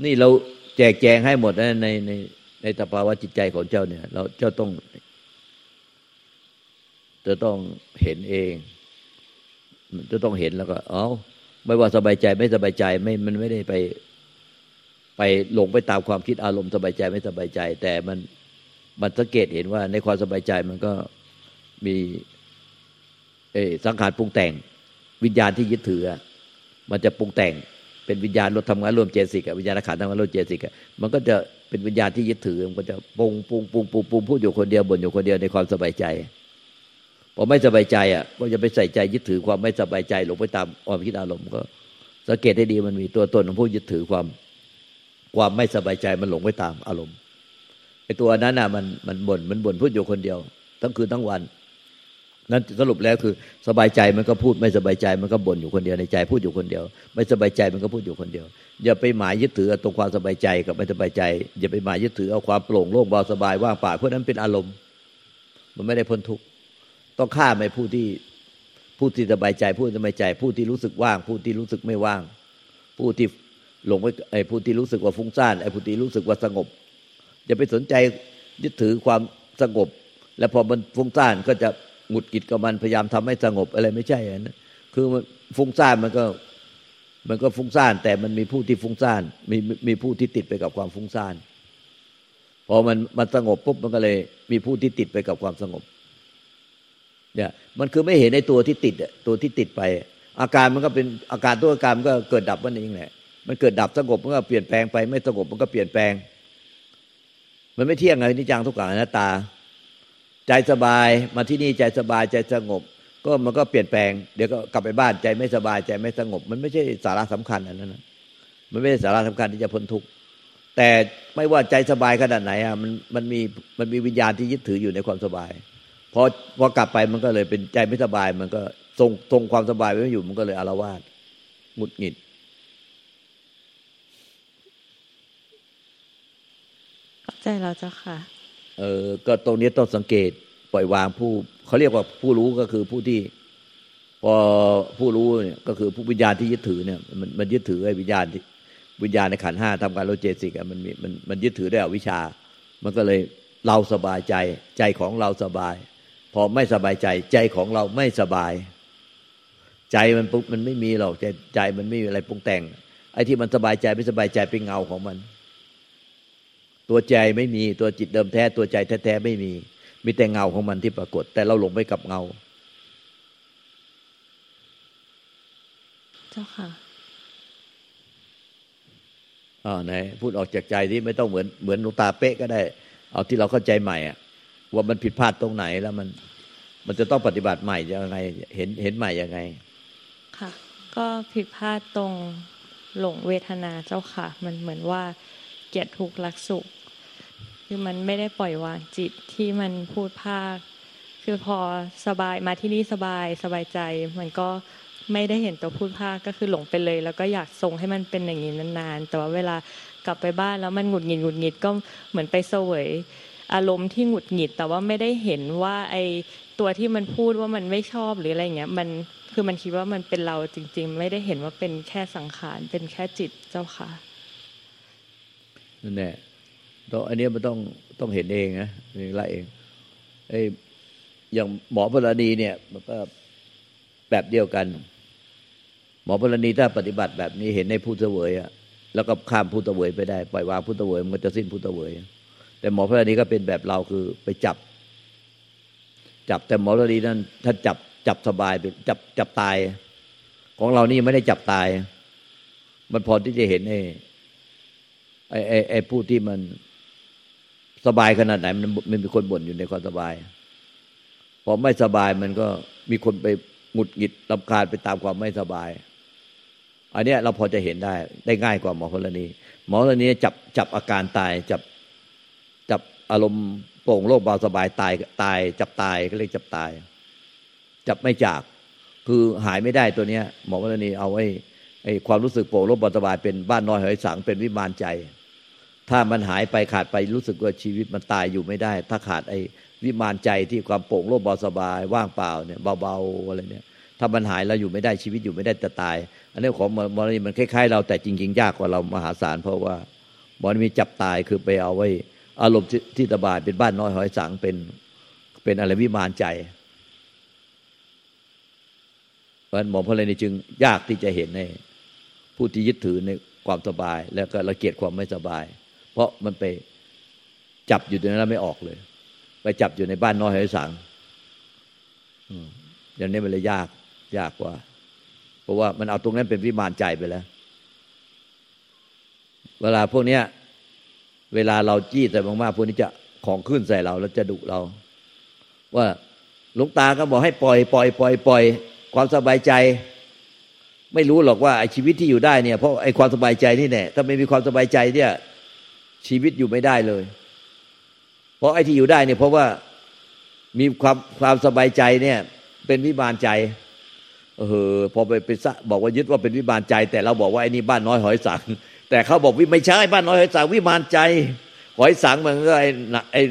นี่เราแจกแจงให้หมดนะในในในตภาวะจิตใจของเจ้าเนี่ย เราเจ้าต้องจะต้องเห็นเอง จะต้องเห็นแล้วก็ เอาไม่ว่าสบายใจไม่สบายใจ ไม่ มันไม่ได้ไป ไปหลงไปตามความคิดอารมณ์สบายใจไม่สบายใจ แต่มันมันสังเกตเห็นว่าในความสบายใจมันก็มี เอสังขารปรุงแต่ง วิญญาณที่ยึดถือ มันจะปรุงแต่งเป็นวิญญาณรถทำงานร่วมเจสิกวิญญาณขันทำงานร่วมเจสิกมันก็จะเป็นวิญญาณที่ยึดถือ มันก็จะปรุงปรุงปรุงปรุงปรุงพูดอยู่คนเดียวบ่นอยู่คนเดียวในความสบายใจพอไม่สบายใจอะก็จะไปใส่ใจยึดถือความไม่สบายใจหลงไปตามความคิดอารมณ์ก็ สังเกตให้ดีมันมีตัวตนของผู้ยึดถือความ ความไม่สบายใจมันหลงไปตามอารมณ์ไอ้ตัวนั้นน่ะมันมันบ่นมันบ่นพูดอยู่คนเดียว ทั้งคืนทั้งวัน นั้นสรุปแล้วคือสบายใจมันก็พูดไม่สบายใจมันก็บ่นอยู่คนเดียวในใจพูดอยู่คนเดียว ไม่สบายใจมันก็พูดอยู่คนเดียว อย่าไปหมายยึดถือตรงความสบายใจกับไม่สบายใจ อย่าไปหมายยึดถือเอาความโปร่งโล่งเบาสบายว่างเปล่าเพราะนั้นเป็นอารมณ์ มันไม่ได้พ้นทุกข์ต้องฆ่าไม่ผู้ที่ผู้ที่สบายใจผู้ที่สบายใจ ผู้ที่รู้สึกว่าง ผู้ที่รู้สึกไม่ว่าง ผู้ที่หลงไปไอ้ผู้ที่รู้สึกว่าฟุ้งซ่านไอ้ผู้ที่รู้สึกว่าสงบ อย่าไปสนใจยึดถือความสงบ แล้วพอมันฟุ้งซ่านก็จะ หงุดหงิดกับมันพยายามทำให้สงบอะไรไม่ใช่นะคือมันฟุ้งซ่านมันก็มันก็ฟุ้งซ่าน แต่มันมีผู้ที่ฟุ้งซ่านมีมีผู้ที่ติดไปกับความฟุ้งซ่านพอมันมันสงบปุ๊บมันก็เลยมีผู้ที่ติดไปกับความสงบเนี่ยมันคือไม่เห็นในตัวที่ติดตัวที่ติดไป อาการมันก็เป็นอาการตัวอาการมันก็เกิดดับมันเองแหละมันเกิดดับสงบมันก็เปลี่ยนแปลงไป ไม่สงบมันก็เปลี่ยนแปลง มันไม่เที่ยงไงนิจังทุกขังอนัตตา ใจสบายมาที่นี่ใจสบายใจสงบ ก็มันก็เปลี่ยนแปลง เดี๋ยวก็กลับไปบ้านใจไม่สบายใจไม่สงบ มันไม่ใช่สาระสำคัญอันนั้นนะมันไม่ใช่สาระสำคัญที่จะพ้นทุกข์แต่ไม่ว่าใจสบายขนาดไหนอะมันมันมีมันมีวิญญาณที่ยึดถืออยู่ในความสบายพอพอกลับไปมันก็เลยเป็นใจไม่สบาย มันก็ทรงทรงความสบายไว้ไม่อยู่มันก็เลยอารวาสหงุดหงิดเข้าใจเราเจ้าค่ะ เออก็ตรงนี้ต้องสังเกตปล่อยวางผู้เขาเรียกว่าผู้รู้ก็คือผู้ที่ พอผู้รู้เนี่ยก็คือผู้วิญญาณที่ยึดถือเนี่ย มันมันยึดถือไอ้วิญญาณที่วิญญาณในขันห้าทำการโลเจสิกมันมีมันมันยึดถือได้อวิชา มันก็เลยเราสบายใจ ใจของเราสบาย พอไม่สบายใจ ใจของเราไม่สบาย ใจมันปุ๊บมันไม่มีหรอกใจใจมันไม่มีอะไรปรุงแต่ง ไอ้ที่มันสบายใจไม่สบายใจเป็นเงาของมัน ตัวใจไม่มีตัวจิตเดิมแท้ ตัวใจแท้ๆไม่มี มีแต่เงาของมันที่ปรากฏ แต่เราหลงไปกับเงา เจ้าค่ะอ่าไหนพูดออกจากใจที่ไม่ต้องเหมือนเหมือนลูกตาเป๊ะก็ได้ เอาที่เราเข้าใจใหม่อะว่ามันผิดพลาดตรงไหนแล้วมัน มันจะต้องปฏิบัติใหม่ยังไง เห็นเห็นใหม่ยังไง ค่ะ ก็ผิดพลาดตรงหลงเวทนาเจ้าค่ะ มันเหมือนว่าเกียรติทุกข์รักสุข คือมันไม่ได้ปล่อยวางจิตที่มันพูดภาค คือพอสบายมาที่นี่สบายสบายใจ มันก็ไม่ได้เห็นตัวพูดภาคก็คือหลงไปเลย แล้วก็อยากทรงให้มันเป็นอย่างนี้นานๆ แต่ว่าเวลากลับไปบ้านแล้วมันหงุดหงิดหงุดหงิดก็เหมือนไปเสวยอารมณ์ที่หงุดหงิด แต่ว่าไม่ได้เห็นว่าไอตัวที่มันพูดว่ามันไม่ชอบหรืออะไรเงี้ยมันคือมันคิดว่ามันเป็นเราจริง ๆ ไม่ได้เห็นว่าเป็นแค่สังขารเป็นแค่จิตเจ้าค่ะนั่นแหละ ต้องอันนี้มันต้องต้องเห็นเองนะเองละเองไอ้อย่างหมอพลานีเนี่ย มันก็แบบเดียวกัน หมอพลานีถ้าปฏิบัติแบบนี้เห็นในผู้เสวยอะแล้วก็ข้ามผู้เสวยไปได้ปล่อยวางผู้เสวยมันจะสิ้นผู้เสวยแต่หมอพลานีก็เป็นแบบเราคือไปจับ จับแต่หมอพลานีนั้นถ้าจับจับสบายเป็นจับจับตาย ของเรานี่ไม่ได้จับตาย มันพอที่จะเห็นไอ้ไอ้ไอ้ผู้ที่มัน สบายขนาดไหน มันมันมีคนบ่นอยู่ในความสบาย พอไม่สบายมันก็มีคนไปหงุดหงิดลำคาญไปตามความไม่สบาย อันนี้เราพอจะเห็นได้ได้ง่ายกว่าหมอพลนีหมอพลนีจับจับอาการตายจับจับอารมณ์โป่งโรคเบาสบายตายตาย จับตายก็เรียกจับตาย จับไม่จาก คือหายไม่ได้ตัวเนี้ย หมอพลนีเอาไว้ไอ้ความรู้สึกโป่งโรคเบาสบายเป็นบ้านน้อยหอยสังเป็นวิมานใจ ถ้ามันหายไปขาดไปรู้สึกว่าชีวิตมันตายอยู่ไม่ได้ ถ้าขาดไอ้วิมานใจที่ความโปร่งโล่งเบาสบาย ว่างเปล่าเนี่ยเบาๆอะไรเนี่ย ถ้ามันหายเราอยู่ไม่ได้ชีวิตอยู่ไม่ได้จะตาย อันนี้ของมรณีมันคล้ายๆ เราแต่จริง ๆ ยากกว่าเรามหาศาลเพราะว่ามรณีจับตายคือไปเอาไว้ อารมณ์ที่สบายเป็นบ้านน้อยหอยสังเป็นเป็นอะไรวิมานใจเพราะนั้นหมอพลนีจึงยากที่จะเห็นในผู้ที่ยึดถือในความสบาย แล้วก็ละเกียดความไม่สบาย เพราะมันไปจับอยู่ตรงนั้นแล้วไม่ออกเลย ไปจับอยู่ในบ้านน้อยหอยสังอย่างนี้มันเลยยาก ยากกว่า เพราะว่ามันเอาตรงนั้นเป็นวิมานใจไปแล้ว เวลาพวกเนี้ย เวลาเราจี้แต่มากๆพวกนี้จะของขึ้นใส่เราแล้วจะดุเรา ว่าหลุงตาก็บอกให้ปล่อยปล่อยปล่อยปล่อย ความสบายใจ ไม่รู้หรอกว่าไอ้ชีวิตที่อยู่ได้เนี่ยเพราะไอ้ความสบายใจนี่แน่ถ้าไม่มีความสบายใจเนี่ย ชีวิตอยู่ไม่ได้เลย เพราะไอ้ที่อยู่ได้เนี่ยเพราะว่ามีความความสบายใจเนี่ย เป็นวิบาลใจเออพอไปไปบอกว่ายึดว่าเป็นวิบาลใจ แต่เราบอกว่าไอ้นี่บ้านน้อยหอยสัง แต่เขาบอกวิไม่ใช่บ้านน้อยหอยสังวิบาลใจ หอยสังมันก็ไอ้ไอ้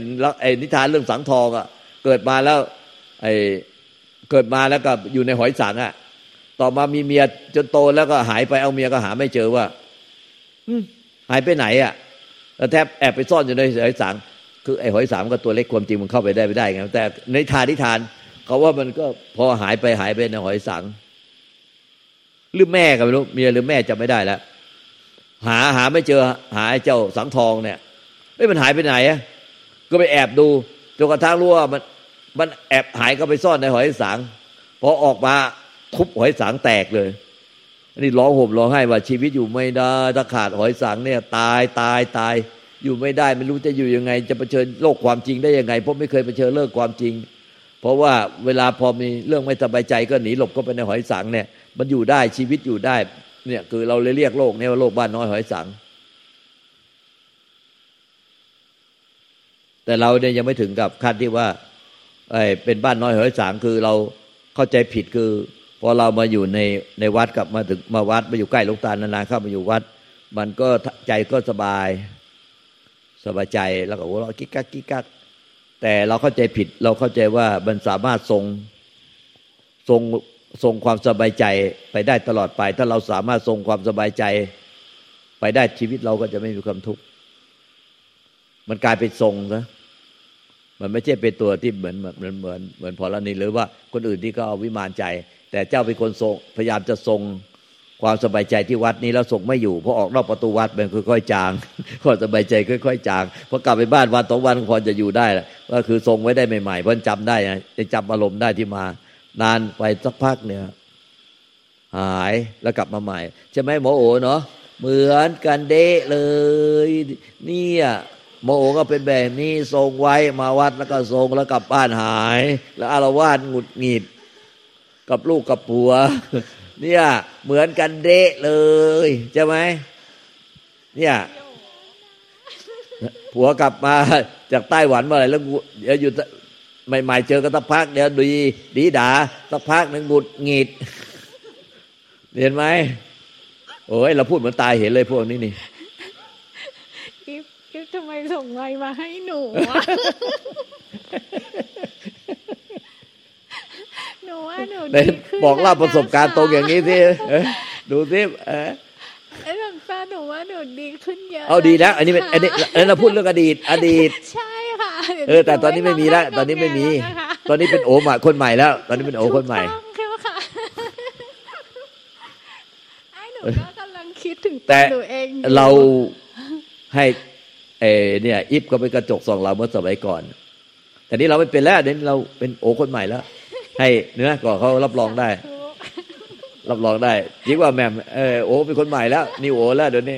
ไอ้นิทานเรื่องสังทองอะ เกิดมาแล้วไอ้เกิดมาแล้วก็อยู่ในหอยสังอะ ต่อมามีเมียจนโตแล้วก็หายไปเอาเมียก็หาไม่เจอว่าหายไปไหนอะ แทบแอบไปซ่อนอยู่ในหอยสังคือไอ้หอยสามก็ตัวเล็กความจริงมันเข้าไปได้ไม่ได้ไงแต่ในทานที่ทานเขาว่ามันก็พอหายไปหายไปในหอยสังหรือแม่ก็ไม่รู้เมียหรือแม่จะไม่ได้แล้วหาหาไม่เจอหาเจ้าสังทองเนี่ยไม่มันหายไปไหนอะก็ไปแอบดูจนกระทั่งรู้ว่ามันมันแอบหายก็ไปซ่อนในหอยสังพอออกมาทุบหอยสังแตกเลย นี่ร้องห่มร้องไห้ว่าชีวิตอยู่ไม่ได้ถ้าขาดหอยสังเนี่ยตายตายตาย อยู่ไม่ได้ไม่รู้จะอยู่ยังไง จะเผชิญโลกความจริงได้ยังไงเพราะไม่เคยเผชิญเลิกความจริง เพราะว่าเวลาพอมีเรื่องไม่สบายใจก็หนีหลบก็ไปในหอยสังเนี่ย มันอยู่ได้ชีวิตอยู่ได้เนี่ยคือเราเลยเรียกโลกนี้ว่าโลกบ้านน้อยหอยสัง แต่เราเนี่ยยังไม่ถึงกับขั้นที่ว่าไอ้เป็นบ้านน้อยหอยสังคือเราเข้าใจผิดคือ พอเรามาอยู่ในในวัดกับมาถึงมาวัดมาอยู่ใกล้ลูกตาลนานๆเข้ามาอยู่วัด มันก็ใจก็สบายสบายใจแล้วก็หัวเรากิ๊กกักกิ๊กกักแต่เราเข้าใจผิดเราเข้าใจว่ามันสามารถทรงทรงทรงความสบายใจไปได้ตลอดไป ถ้าเราสามารถทรงความสบายใจ ไปได้ชีวิตเราก็จะไม่มีความทุกข์มันกลายเป็นทรงนะมันไม่ใช่เป็นตัวที่เหมือนเหมือนเหมือนเหมือนพอลนีหรือว่าคนอื่นที่เขาเอาวิมานใจ แต่เจ้าเป็นคนทรงพยายามจะทรงความสบายใจที่วัดนี้แล้วส่งไม่อยู่พอออกนอกประตูวัดมันค่อยๆจางความสบายใจค่อย ๆ จางพอกลับไปบ้านวันสองวันพอจะอยู่ได้ก็คือทรงไว้ได้ใหม่ๆเพราะจำได้จะจำอารมณ์ได้ที่มา นานไปสักพักเนี่ยหายแล้วกลับมาใหม่ ใช่ไหมหมอโอเนาะเหมือนกันเดะเลย เนี่ยโมโอก็เป็นแบบนี้ทรงไว้มาวัดแล้วก็ทรงแล้วกลับบ้านหาย แล้วอารวาสหงุดหงิด กับลูกกับผัว เนี่ยเหมือนกันเดะเลยใช่ไหมเนี่ยผัวกลับมาจากไต้หวันเมื่อไหร่แล้วเดี๋ยวอยู่ใหม่ ๆ เจอกันสักพักเดี๋ยวดี ดีด่าสักพักหนึ่งบุดหงิดเห็นไหมโอ้ยเราพูดเหมือนตายเห็นเลยพวกนี้นี่กิ๊บกิ๊บทำไมส่งไลน์มาให้หนูอะ หนูว่าหนูไหนดีขึ้นบอกเล่าประสบการณ์แล้วตรงนะคะอย่างนี้สิเอ้ยดูสิเออไอ้หลวงตาหนูว่าหนูดีขึ้นเยอะเอาดีแล้วอันนี้เป็นอันนี้อันนี้เราพูดเรื่องอดีต อดีต ใช่ค่ะเออ แต่ตอนนี้ไม่มีแล้วตอนนี้ไม่มีแล้วนะคะตอนนี้เป็นโอใหม่คนใหม่แล้ว ตอนนี้เป็นโอคนใหม่ถูกต้องใช่ไหมคะไอ้หนูก็กำลังคิดถึงตัแต่วหนูเองอยู่เราให้เออเนี่ยอิฟก็เป็นกระจกส่องเราเมื่อสมัยก่อน แต่นี่เราไม่เป็นแล้วเดี๋ยวนี้เราเป็นโอคนใหม่แล้ว ให้เนื้อก่อนเขารับรองได้ รับรองได้ยิ่งกว่าแหม่มเออโอเป็นคนใหม่แล้วนี่โอแล้วเดี๋ยวนี้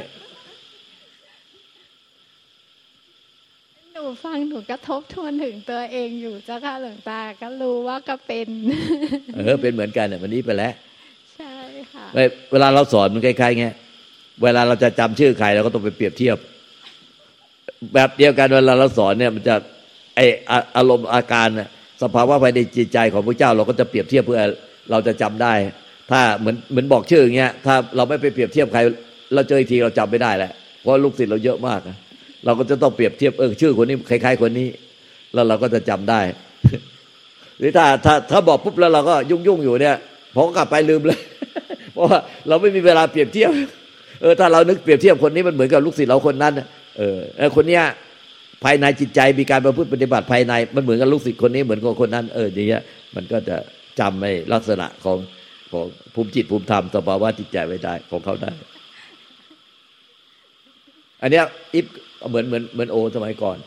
หนูฟังหนูก็ทบทวนถึงตัวเองอยู่เจ้าค่ะหลวงตาก็รู้ว่าก็เป็น เออเป็นเหมือนกันเนี่ยวันนี้ไปแล้วใช่ค่ะเว้ยเวลาเราสอนมันคล้ายๆเงี้ยเวลาเราจะจำชื่อใครเราก็ต้องไปเปรียบเทียบ แบบเดียวกันเวลาเราสอนเนี่ย มันจะไออะอารมณ์อาการน่ะ สภาวะภายในจิตใจของพระเจ้าเราก็จะเปรียบเทียบเพื่อเราจะจำได้ ถ้าเหมือนเหมือนบอกชื่ออย่างเงี้ยถ้าเราไม่ไปเปรียบเทียบใคร เราเจออีกทีเราจำไม่ได้แหละเพราะลูกศิษย์เราเยอะมากเราก็จะต้องเปรียบเทียบเออชื่อคนนี้คล้ายๆคนนี้ แล้วเราก็จะจำได้ หรือถ้าถ้าถ้าบอกปุ๊บแล้วเราก็ยุ่งยุ่งๆอยู่เนี่ยพอกลับไปลืมเลย เพราะว่าเราไม่มีเวลาเปรียบเทียบ เออถ้าเรานึกเปรียบเทียบคนนี้มันเหมือนกับลูกศิษย์เราคนนั้นเออคนเนี้ย ภายในจิตใจมีการประพฤติปฏิบัติภายใน มันเหมือนกับลูกศิษย์คนนี้เหมือนกับคนนั้นเอออย่างเงี้ยมันก็จะจำในลักษณะของของภูมิจิตภูมิธรรมสภาวะจิตใจไว้ได้ของเขาได้ อันเนี้ยอิฟเหมือนเหมือนเหมือนโอ สมัยก่อน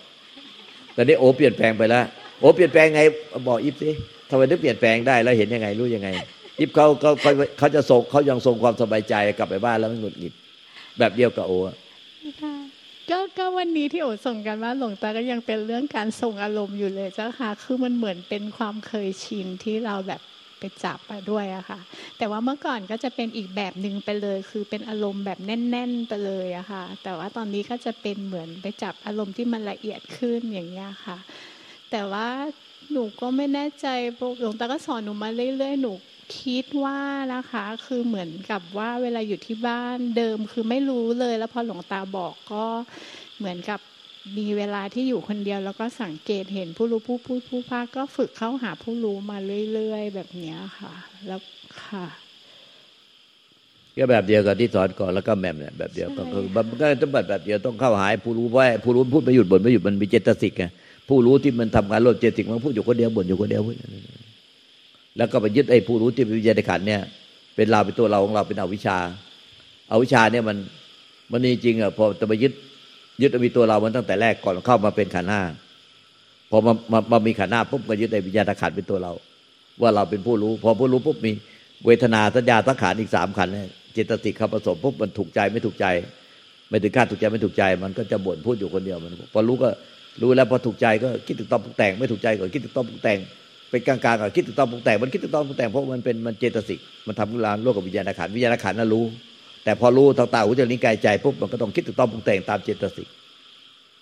แต่นี้โอ เปลี่ยนแปลงไปแล้วโอเปลี่ยนแปลงไงบอกอิฟสิทำไมถึงเปลี่ยนแปลงได้แล้วเห็นยังไงรู้ยังไงอิฟเขาเขาเขาเขาจะทรงเขายังทรงความสบายใจกลับไปบ้านแล้วไม่หงุดหงิดแบบเดียวกับโอค่ะ ก็ก็วันนี้ที่โอส่งกันว่าหลวงตาก็ยังเป็นเรื่องการส่งอารมณ์อยู่เลยเจ้าค่ะ คือมันเหมือนเป็นความเคยชินที่เราแบบไปจับไปด้วยอะค่ะ แต่ว่าเมื่อก่อนก็จะเป็นอีกแบบหนึ่งไปเลย คือเป็นอารมณ์แบบแน่น ๆ ไปเลยอะค่ะ แต่ว่าตอนนี้ก็จะเป็นเหมือนไปจับอารมณ์ที่มันละเอียดขึ้นอย่างเงี้ยค่ะ แต่ว่าหนูก็ไม่แน่ใจหลวงตาก็สอนหนูมาเรื่อยๆ หนู คิดว่านะคะคือเหมือนกับว่าเวลาอยู่ที่บ้านเดิมคือไม่รู้เลย แล้วพอหลวงตาบอกก็เหมือนกับมีเวลาที่อยู่คนเดียว แล้วก็สังเกตเห็นผู้รู้ผู้พูดผู้พากก็ฝึกเข้าหาผู้รู้มาเรื่อยๆ แบบเนี้ยค่ะ แล้วค่ะก็แบบเดียวกับที่สอนก่อนแล้วก็แหมมเนี่ยแบบเดียวก็ใช่คือมันก็ต้องแบบแบบเดียวต้องเข้าหาผู้รู้ไว้ผู้รู้พูดไม่หยุดบ่นไม่หยุดมันมีเจตสิกไงผู้รู้ที่มันทำงานร่วมเจตสิกมันพูดอยู่คนเดียวบ่นอยู่คนเดียวพูด แล้วก็ไปยึดไอ้ผู้รู้ที่เป็นวิญญาณขันเนี่ย เป็นเราเป็นตัวเราของเราเป็นอวิชชาอาวิชชาเนี่ยมันมันนี่จริงอะพอจะไปยึดยึดมีตัวเรามันตั้งแต่แรกก่อนเข้ามาเป็นขันห้าพอมามามามีขันห้าปุ๊บก็ยึดไอ้วิญญาณขันเป็นตัวเรา ว่าเราเป็นผู้รู้ พอผู้รู้ปุ๊บมีเวทนาสัญญาสังขารอีกสามขันเนี่ยเจตสิกเข้าผสมปุ๊บมันถูกใจไม่ถูกใจ ไม่ถึงขั้นถูกใจไม่ถูกใจ มันก็จะบ่นพูดอยู่คนเดียวมันพอรู้ก็รู้แล้วพอถูกใจก็คิดถึงตอนปรุงแต่งไม่ถูกใจก็คิดถึงตอนปรุงแต่ง เป็นกลางๆก็คิดถึงตอนปรุงแต่งมันคิดถึงตอนปรุงแต่งเพราะมันเป็นมันเจตสิกมันทำงานร่วมกับวิญญาณขันวิญญาณขันน่ะรู้ แต่พอรู้ทางตาหูจมูกลิ้นกายใจปุ๊บมันก็ต้องคิดถึงตอนปรุงแต่งตามเจตสิก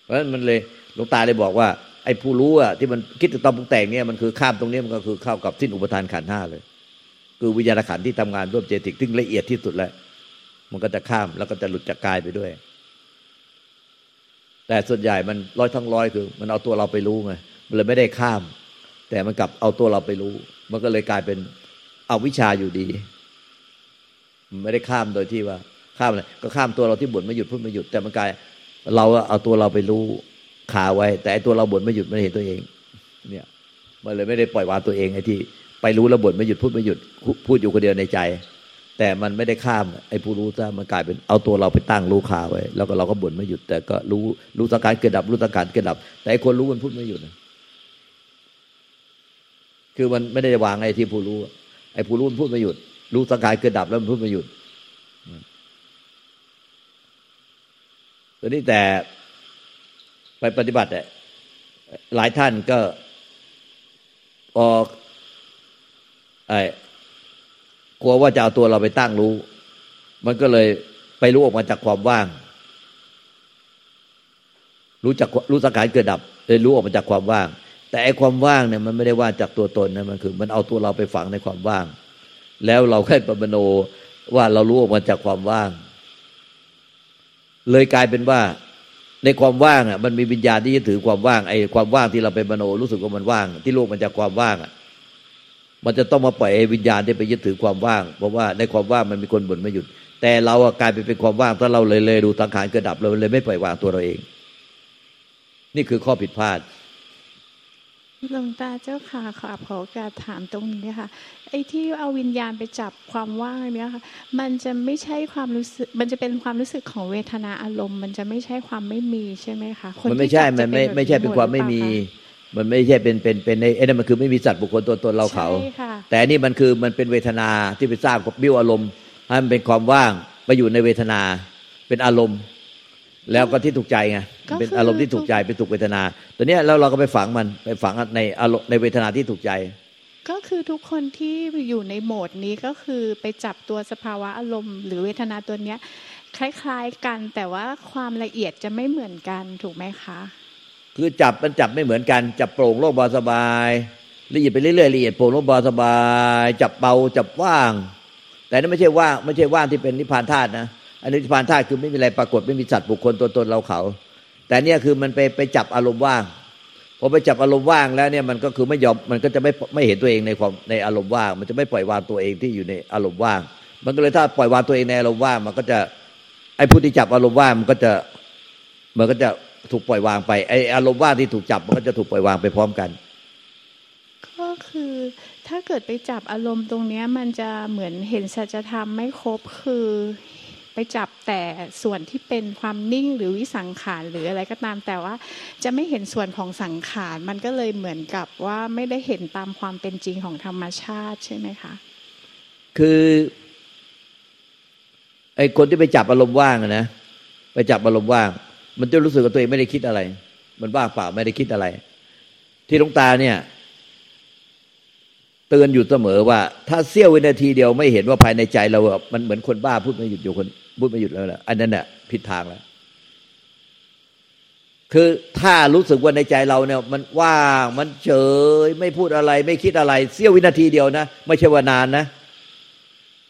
เพราะฉะนั้นมันเลยหลวงตาเลยบอกว่าไอ้ผู้รู้อะที่มันคิดถึงตอนปรุงแต่งเนี่ยมันคือข้ามตรงนี้มันก็คือเข้ากับสิ้นอุปทานขันห้าเลย คือวิญญาณขันที่ทำงานร่วมเจติกที่ละเอียดที่สุดแล้วมันก็จะข้ามแล้วก็จะหลุดจากกายไปด้วย แต่ส่วนใหญ่มันร้อยทั้งร้อยคือ มันเอาตัวเราไปรู้ไงมันเลยไม่ได้ข้าม แต่มันกลับเอาตัวเราไปรู้ มันก็เลยกลายเป็นเอาวิชาอยู่ดี ไม่ได้ข้ามโดยที่ว่า ข้ามอะไรก็ข้ามตัวเราที่บ่นไม่หยุดพูดไม่หยุด แต่มันกลาย เราเอาตัวเราไปรู้ขาไว้ แต่ตัวเราบ่นไม่หยุดไม่เห็นตัวเอง เนี่ย มันเลยไม่ได้ปล่อยวางตัวเองไอ้ที่ ไปรู้แล้วบ่นไม่หยุดพูดไม่หยุด พูดอยู่คนเดียวในใจ แต่มันไม่ได้ข้ามไอ้ผู้รู้ซะมันกลายเป็นเอาตัวเราไปตั้งรู้คาไว้ แล้วก็เราก็บ่นไม่หยุด แต่ก็รู้รู้สังขารเกิดดับรู้สังขารเกิดดับ แต่ไอ้คนรู้มันพูดไม่หยุดนะ คือมันไม่ได้วางไอ้ที่ผู้รู้ ไอ้ผู้รู้มันพูดไม่หยุด รู้สังขารเกิดดับแล้วมันพูดไม่หยุดตัวนี้แต่ไปปฏิบัติหลายท่านก็ออกไอ้กลัวว่าจะเอาตัวเราไปตั้งรู้ มันก็เลยไปรู้ออกมาจากความว่าง รู้จักรู้สังขารเกิดดับเลยรู้ออกมาจากความว่าง แต่ไอ้ความว่างเนี่ยมันไม่ได้ว่างจากตัวตนนะมันคือ มันเอาตัวเราไปฝังในความว่าง แล้วเราแค่ประมโนว่าเรารู้ออกมาจากความว่าง เลยกลายเป็นว่า ในความว่างอะ มันมีวิญญาณที่ยึดถือความว่างไอ้ความว่างที่เราไปมโนรู้สึกว่ามันว่าง ที่โลกมันจากความว่างอะมันจะต้องมาปล่อยไอ้วิญญาณที่ไปยึดถือความว่าง เพราะว่าในความว่างมันมีคนบ่นไม่หยุด แต่เรากลายไปเป็นความว่างถ้าเราเลยเลยดูสังขารเกิดดับเราเลยไม่ปล่อยวางตัวเราเอง นี่คือข้อผิดพลาด หลวงตาเจ้าค่ะขอขอการถามตรงนี้ค่ะไอ้ที่เอาวิญญาณไปจับความว่างเนี้ยค่ะ มันจะไม่ใช่ความรู้สึก มันจะเป็นความรู้สึกของเวทนาอารมณ์ มันจะไม่ใช่ความไม่มีใช่ไหมคะคมันที่ไม่ใช่จับมันไม่จะไม่ใช่เป็นความไม่มี มันไม่ใช่เป็นเป็นเป็นในไอ้นั่นมันคือไม่มีสัตว์บุคคลตัวตนเราเขาใช่ค่ะแต่อันนี่มันคือมันเป็นเวทนาที่ไปสร้างกับบิ้วอารมณ์ให้มันเป็นความว่างไปอยู่ในเวทนาเป็นอารมณ์ แล้วก็ที่ถูกใจไงเป็นอารมณ์ที่ถูกใจเป็นถูกเวทนา ตัวเนี้ยแล้วเราก็ไปฝังมันไปฝังในอารมณ์ในเวทนาที่ถูกใจ ก็คือทุกคนที่อยู่ในโหมดนี้ก็คือไปจับตัวสภาวะอารมณ์ หรือเวทนาตัวเนี้ย คล้ายๆกันแต่ว่าความละเอียดจะไม่เหมือนกันถูกไหมคะ คือจับมันจับไม่เหมือนกัน จับโปร่งโล่งเบาสบายละเอียดไปเรื่อยๆละเอียดโปร่งโล่งเบาสบาย จับเบาจับว่าง แต่นั่นไม่ใช่ว่างไม่ใช่ว่างที่เป็นนิพพานธาตุนะ อันนี้นิพพานธาตุคือไม่มีอะไรปรากฏไม่มีสัตว์บุคคลตัวตนเราเขา แต่เนี่ยคือมันไปไปจับอารมณ์ว่างพอไปจับอารมณ์ว่างแล้วเนี่ยมันก็คือไม่ยอมมันก็จะไม่ไม่เห็นตัวเองในความในอารมณ์ว่าง มันจะไม่ปล่อยวางตัวเองที่อยู่ในอารมณ์ว่าง มันก็เลยถ้าปล่อยวางตัวเองในอารมณ์ว่าง มันก็จะไอ้ผู้ที่จับอารมณ์ว่างมันก็จะมันก็จะถูกปล่อยวางไปไอ้อารมณ์ว่างที่ถูกจับมันก็จะถูกปล่อยวางไปพร้อมกัน ก็คือถ้าเกิดไปจับอารมณ์ตรงเนี้ยมันจะเหมือนเห็นสัจธรรมไม่ครบคือ ไปจับแต่ส่วนที่เป็นความนิ่งหรือวิสังขารหรืออะไรก็ตามแต่ว่า จะไม่เห็นส่วนของสังขารมันก็เลยเหมือนกับว่าไม่ได้เห็นตามความเป็นจริงของธรรมชาติใช่ไหมคะ คือไอ้คนที่ไปจับอารมณ์ว่างนะไปจับอารมณ์ว่าง มันจะรู้สึกว่าตัวเองไม่ได้คิดอะไร มันว่างเปล่าไม่ได้คิดอะไร ที่ลงตาเนี่ยเตือนอยู่เสมอว่า ถ้าเสี้ยววินาทีเดียวไม่เห็นว่าภายในใจเรา มันเหมือนคนบ้าพูดไม่หยุดอยู่คน พูดไม่หยุดแล้วแหละอันนั้นแหละผิดทางแล้ว คือถ้ารู้สึกว่าในใจเราเนี่ย มันว่างมันเฉยไม่พูดอะไร ไม่คิดอะไร เสี้ยววินาทีเดียวนะไม่ใช่ว่านานนะ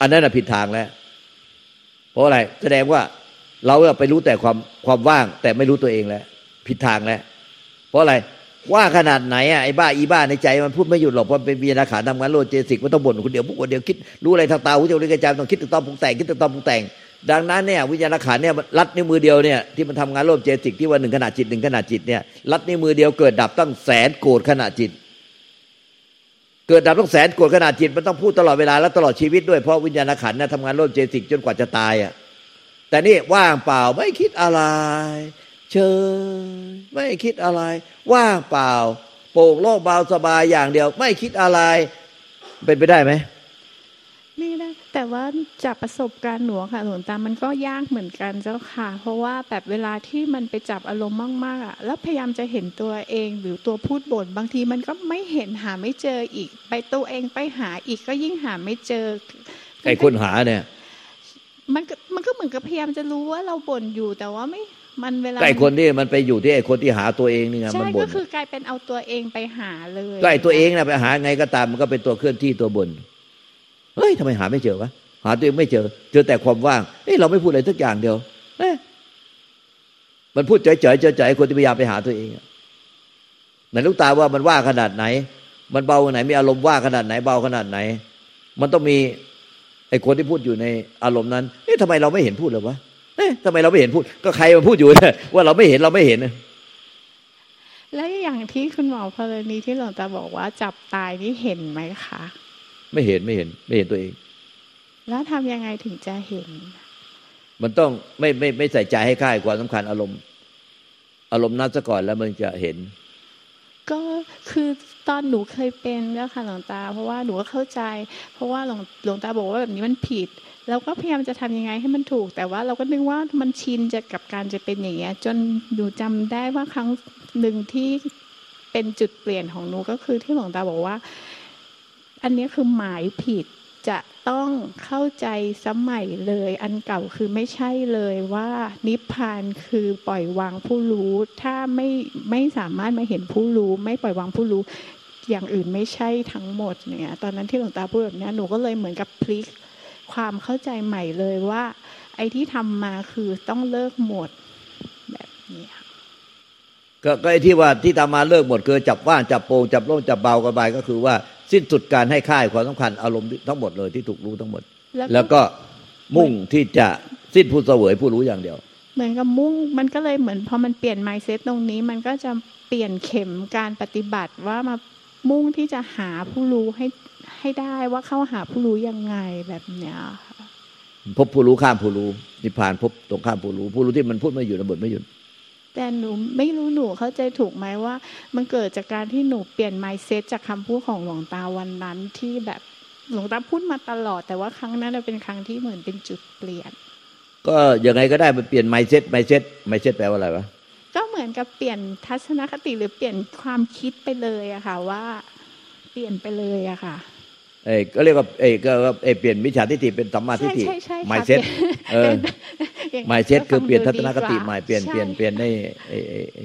อันนั้นผิดทางแล้ว เพราะอะไรแสดงว่าเราไปรู้แต่ความความว่าง แต่ไม่รู้ตัวเองแล้ว ผิดทางแล้ว เพราะอะไรว่าขนาดไหนอะไอ้บ้าอีบ้าในใจมันพูดไม่หยุดหรอกเพราะเป็นวิญญาณขาทำงานโลเจสิกมันต้องบ่นคนเดียวพูดคนเดียวคิดรู้อะไรทางตาหูจมูกลิ้นกายใจต้องคิดตึกต้องปรุงแต่งคิดตึกต้องปรุงแต่ง ดังนั้นเนี่ยวิญญาณขันเนี่ยรัดนิ้วมือเดียวเนี่ยที่มันทำงานโลภเจสิกที่ว่าหนึ่งขณะจิตหนึ่งขณะจิตเนี่ยรัดนิ้วมือเดียวเกิดดับตั้งแสนโกรธขณะจิต เกิดดับตั้งแสนโกรธขณะจิตมันต้องพูดตลอดเวลาและตลอดชีวิตด้วยเพราะวิญญาณขันเนี่ยทำงานโลภเจสิกจนกว่าจะตายอะแต่นี่ว่างเปล่าไม่คิดอะไรเฉยไม่คิดอะไร ว่างเปล่า โปร่งโล่งเบาสบายอย่างเดียว ไม่คิดอะไร เป็นไปได้ไหมนี่นะ แต่ว่าจากประสบการณ์หนูค่ะหลวงตามันก็ยากเหมือนกันเจ้าค่ะ เพราะว่าแบบเวลาที่มันไปจับอารมณ์มากๆอะแล้วพยายามจะเห็นตัวเองหรือตัวพูดบ่นบางทีมันก็ไม่เห็นหาไม่เจออีก ไปตัวเองไปหาอีกก็ยิ่งหาไม่เจอไอ้คนหาเนี่ย มันก็มันก็เหมือนกับพยายามจะรู้ว่าเราบ่นอยู่แต่ว่าไม่มันเวลาก็ไอ้คนที่มันไปอยู่ที่ไอ้คนที่หาตัวเองนี่ไงใช่มันบ่ก็นคือกลายเป็นเอาตัวเองไปหาเลยก็ไอ้ตัวเองนะไปหาไงก็ตามมันก็เป็นตัวเคลื่อนที่ตัวบน เฮ้ยทำไมหาไม่เจอวะหาตัวเองไม่เจอ เจอแต่ความว่างเฮ้ยเราไม่พูดอะไรสักอย่างเดียวเอ๊ะมันพูดเฉยๆเฉยๆคนที่พยายามไปหาตัวเองไหนลูกตาว่ามันว่าขนาดไหน มันเบาขนาดไหนมีอารมณ์ว่าขนาดไหนเบาขนาดไหน มันต้องมีไอ้คนที่พูดอยู่ในอารมณ์นั้นเอ๊ะทำไมเราไม่เห็นพูดเลยวะเอ๊ะทำไมเราไม่เห็นพูด ก็ใครมาพูดอยู่เนี่ยว่าเราไม่เห็นเราไม่เห็นแล้วอย่างที่คุณหมอพลนีที่หลวงตาบอกว่าจับตายนี่เห็นไหมคะ ไม่เห็นไม่เห็น ไม่เห็นตัวเอง แล้วทำยังไงถึงจะเห็น มันต้องไม่ไม่ไม่ใส่ใจให้ค่ายความสำคัญอารมณ์ อารมณ์นั้นซะก่อนแล้วมันจะเห็น ก็คือตอนหนูเคยเป็นแล้วค่ะหลวงตา เพราะว่าหนูก็เข้าใจ เพราะว่าหลวงหลวงตาบอกว่าแบบนี้มันผิดแล้วก็พยายามจะทำยังไงให้มันถูก แต่ว่าเราก็นึกว่ามันชินจะกับการจะเป็นอย่างเงี้ย จนหนูจำได้ว่าครั้งหนึ่งที่เป็นจุดเปลี่ยนของหนูก็คือที่หลวงตาบอกว่า อันนี้คือหมายผิดจะต้องเข้าใจสมัยเลย อันเก่าคือไม่ใช่เลยว่า นิพพานคือปล่อยวางผู้รู้ ถ้าไม่ไม่สามารถมาเห็นผู้รู้ ไม่ปล่อยวางผู้รู้ อย่างอื่นไม่ใช่ทั้งหมดเนี่ยตอนนั้นที่หลวงตาพูดแบบนี้หนูก็เลยเหมือนกับพลิกความเข้าใจใหม่เลยว่า ไอ้ที่ทำมาคือต้องเลิกหมดแบบนี้ค่ะก็ไอ้ที่ว่าที่ตามมาเลิกหมดคือจับว่านจับโปงจับโล่งจับเบากระบายก็คือว่า สิ้นสุดการให้ค่ายความสำคัญอารมณ์ทั้งหมดเลยที่ถูกรู้ทั้งหมด แล้วก็มุ่งที่จะสิ้นผู้เสวยผู้รู้อย่างเดียว เหมือนกับมุ่งมันก็เลยเหมือนพอมันเปลี่ยนไมเซ็ตตรงนี้ มันก็จะเปลี่ยนเข็มการปฏิบัติว่ามามุ่งที่จะหาผู้รู้ให้ให้ได้ว่าเข้าหาผู้รู้ยังไงแบบเนี้ยค่ะพบผู้รู้ข้ามผู้รู้นิพพานพบตรงข้ามผู้รู้ ผู้รู้ที่มันพูดไม่หยุดระเบิดไม่หยุด แต่หนูไม่รู้หนูเข้าใจถูกไหมว่า มันเกิดจากการที่หนูเปลี่ยนไมเซ็ตจากคำพูดของหลวงตาวันนั้นที่แบบหลวงตาพูดมาตลอด แต่ว่าครั้งนั้นเป็นครั้งที่เหมือนเป็นจุดเปลี่ยน ก็ยังไงก็ได้มันเปลี่ยน mindset mindset mindset แปลว่าอะไรวะก็เหมือนกับเปลี่ยนทัศนคติหรือเปลี่ยนความคิดไปเลยอะค่ะว่า เปลี่ยนไปเลยอะค่ะ เอ้ยก็เรียกว่าเอ้ยก็เอ้ยเปลี่ยนมิจฉาทิฏฐิเป็นสัมมาทิฏฐิใช่ใช่ใช่ค่ะ mindset เปลี่ยนเอออย่าง mindset ก็คือเปลี่ยนฟัทังศนคติดีกว่าใหม่เปลี่ยนใช่เปลี่ยนเปลี่ยนในไอ้ไอ้ไอ้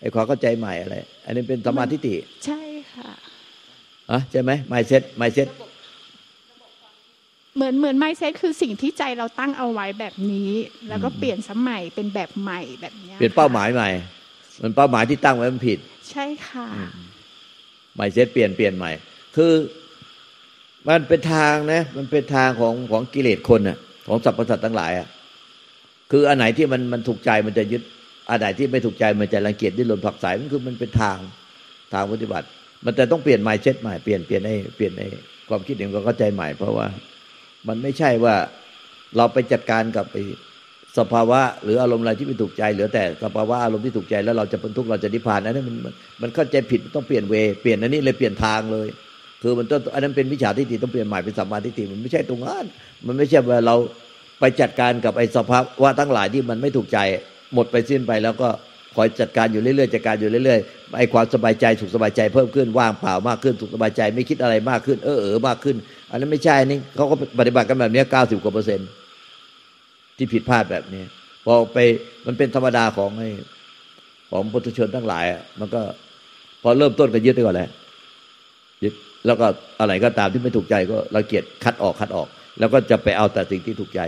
ไอ้ความเข้าใจใหม่อะไร อันนี้เป็นสัมมาทิฏฐิใช่ค่ะอะใช่ไหม mindset mindsetเหมือนเหมือนไมเซ็ตคือสิ่งที่ใจเราตั้งเอาไว้แบบนี้ แล้วก็เปลี่ยนสมัยเป็นแบบใหม่แบบเนี้ยเปลี่ยนเป้าหมายใหม่ มันเป้าหมายที่ตั้งไว้มันผิด ใช่ค่ะไมเซ็ตเปลี่ยนเปลี่ยนใหม่ คือ มันเป็นทางนะ มันเป็นทางของของกิเลสคนน่ะ ของสรรพสัตว์ทั้งหลายอะ คืออันไหนที่มันมันถูกใจมันจะยึด อันไหนที่ไม่ถูกใจมันจะรังเกียจดิ้นรนผลักไสมันคือมันเป็นทางทางปฏิบัติ มันแต่ต้องเปลี่ยนไมเซ็ตใหม่เปลี่ยนเปลี่ยนให้เปลี่ยนในความคิดเห็นความเข้าใจใหม่ เพราะว่ามันไม่ใช่ว่าเราไปจัดการกับไสภาวะหรืออารมณ์อะไรที่ไม่ถูกใจเหลือแต่สภาวะอารมณ์ที่ถูกใจแล้วเราจะพ้นทุกข์เราจะนิพพานนั้นมันมันมันเข้าใจผิดมันต้องเปลี่ยนเวเปลี่ยนอันนี้เลยเปลี่ยนทางเลย คือมันต้องอันนั้นเป็นวิชาทิฏฐิต้องเปลี่ยนใหม่เป็นสัมมาทิฏฐิมันไม่ใช่ตรงนั้นมันไม่ใช่ว่าเราไปจัดการกับไอ้สภาวะทั้งหลายที่มันไม่ถูกใจหมดไปสิ้นไปแล้วก็คอยจัดการอยู่เรื่อยๆจัดการอยู่เรื่อยๆไอ้ความสบายใจสุขสบายใจเพิ่มขึ้นว่างเปล่ามากขึ้นสุขสบายใจไม่คิดอะไรมากขึ้นเออเออมากขึ้น อันนั้นไม่ใช่นี่เขาก็ปฏิบัติกันแบบนี้เก้าสิบกว่าเปอร์เซ็นต์ที่ผิดพลาดแบบนี้พอไปมันเป็นธรรมดาของไอ้ของปุถุชนทั้งหลาย มันก็ พอเริ่มต้นก็ยึดไปก่อนแหละยึด แล้วก็อะไรก็ตามที่ไม่ถูกใจก็เราเกียดคัดออกคัดออก แล้วก็จะไปเอาแต่สิ่งที่ถูกใจ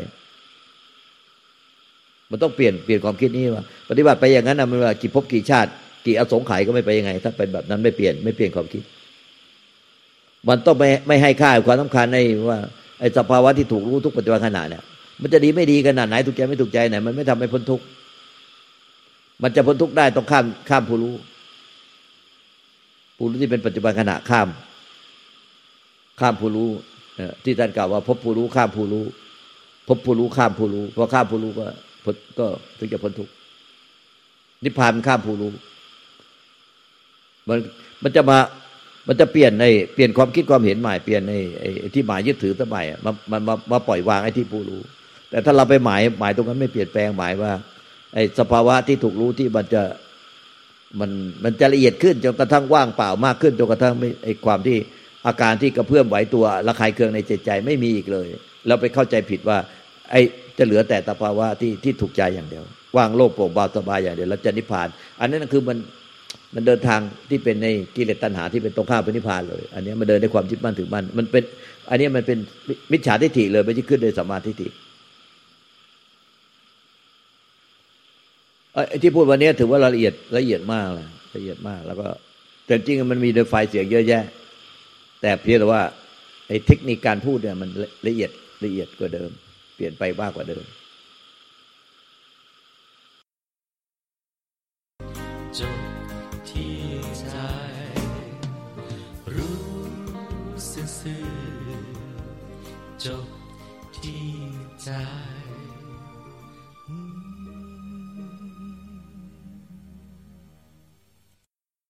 มันต้องเปลี่ยนเปลี่ยนความคิดนี้ว่าปฏิบัติไปอย่างนั้นนะมันว่ากี่ภพกี่ชาติ กี่อสงไขยก็ไม่ไปยังไง ถ้าเป็นแบบนั้นไม่เปลี่ยนไม่เปลี่ยนความคิด มันต้องไม่ไม่ให้ค่าความสำคัญในว่าไอ้สภาวะที่ถูกรู้ทุกปัจจุบันขณะเนี่ยมันจะดีไม่ดีขนาดไหนถูกใจไม่ถูกใจไหนมันไม่ทำให้พ้นทุกข์มันจะพ้นทุกข์ได้ต้องข้ามข้ามผู้รู้ผู้รู้ที่เป็นปัจจุบันขณะข้าม ข้ามผู้รู้ที่ท่านกล่าวว่าพบผู้รู้ข้ามผู้รู้ พบผู้รู้ข้ามผู้รู้พอข้ามผู้รู้ก็พ้นก็ถึงจะพ้นทุกข์นิพพานข้ามผู้รู้ มันมันจะมามันจะเปลี่ยนในเปลี่ยนความคิดความเห็นใหม่เปลี่ยนในไอ้ที่หมายยึดถือสมัยอะมามามามาปล่อยวางไอ้ที่ผู้รู้ แต่ถ้าเราไปหมายหมายตรงนั้นไม่เปลี่ยนแปลงหมายว่า ไอ้สภาวะที่ถูกรู้ที่มันจะมันมันจะละเอียดขึ้นจนกระทั่งว่างเปล่ามากขึ้นจนกระทั่งไม่ไอ้ความที่ อาการที่กระเพื่อมไหวตัวระคายเคืองในใจใจไม่มีอีกเลย เราไปเข้าใจผิดว่า ไอ้จะเหลือแต่สภาวะที่ที่ถูกใจอย่างเดียวว่างโลกโปร่งเบาสบายอย่างเดียวแล้วจะนิพพาน อันนั้นคือมันมันเดินทางที่เป็นในกิเลสตัณหาที่เป็นตรงข้ามเป็นนิพพานเลย อันนี้มันเดินด้วยความยึดมั่นถือมั่นมันเป็น อันนี้มันเป็นมิจฉาทิฏฐิเลยไม่ใช่ขึ้นโดยสัมมาทิฏฐิไอ้ที่พูดวันนี้ถือว่าละเอียดละเอียดมากเลยละเอียดมาก แล้วก็แต่จริงมันมีโดยไฟเสียงเยอะแยะ แต่เพียงแต่ว่าไอ้เทคนิคการพูดเนี่ยมันละเอียดละเอียดกว่าเดิม เปลี่ยนไปมากกว่าเดิม จบ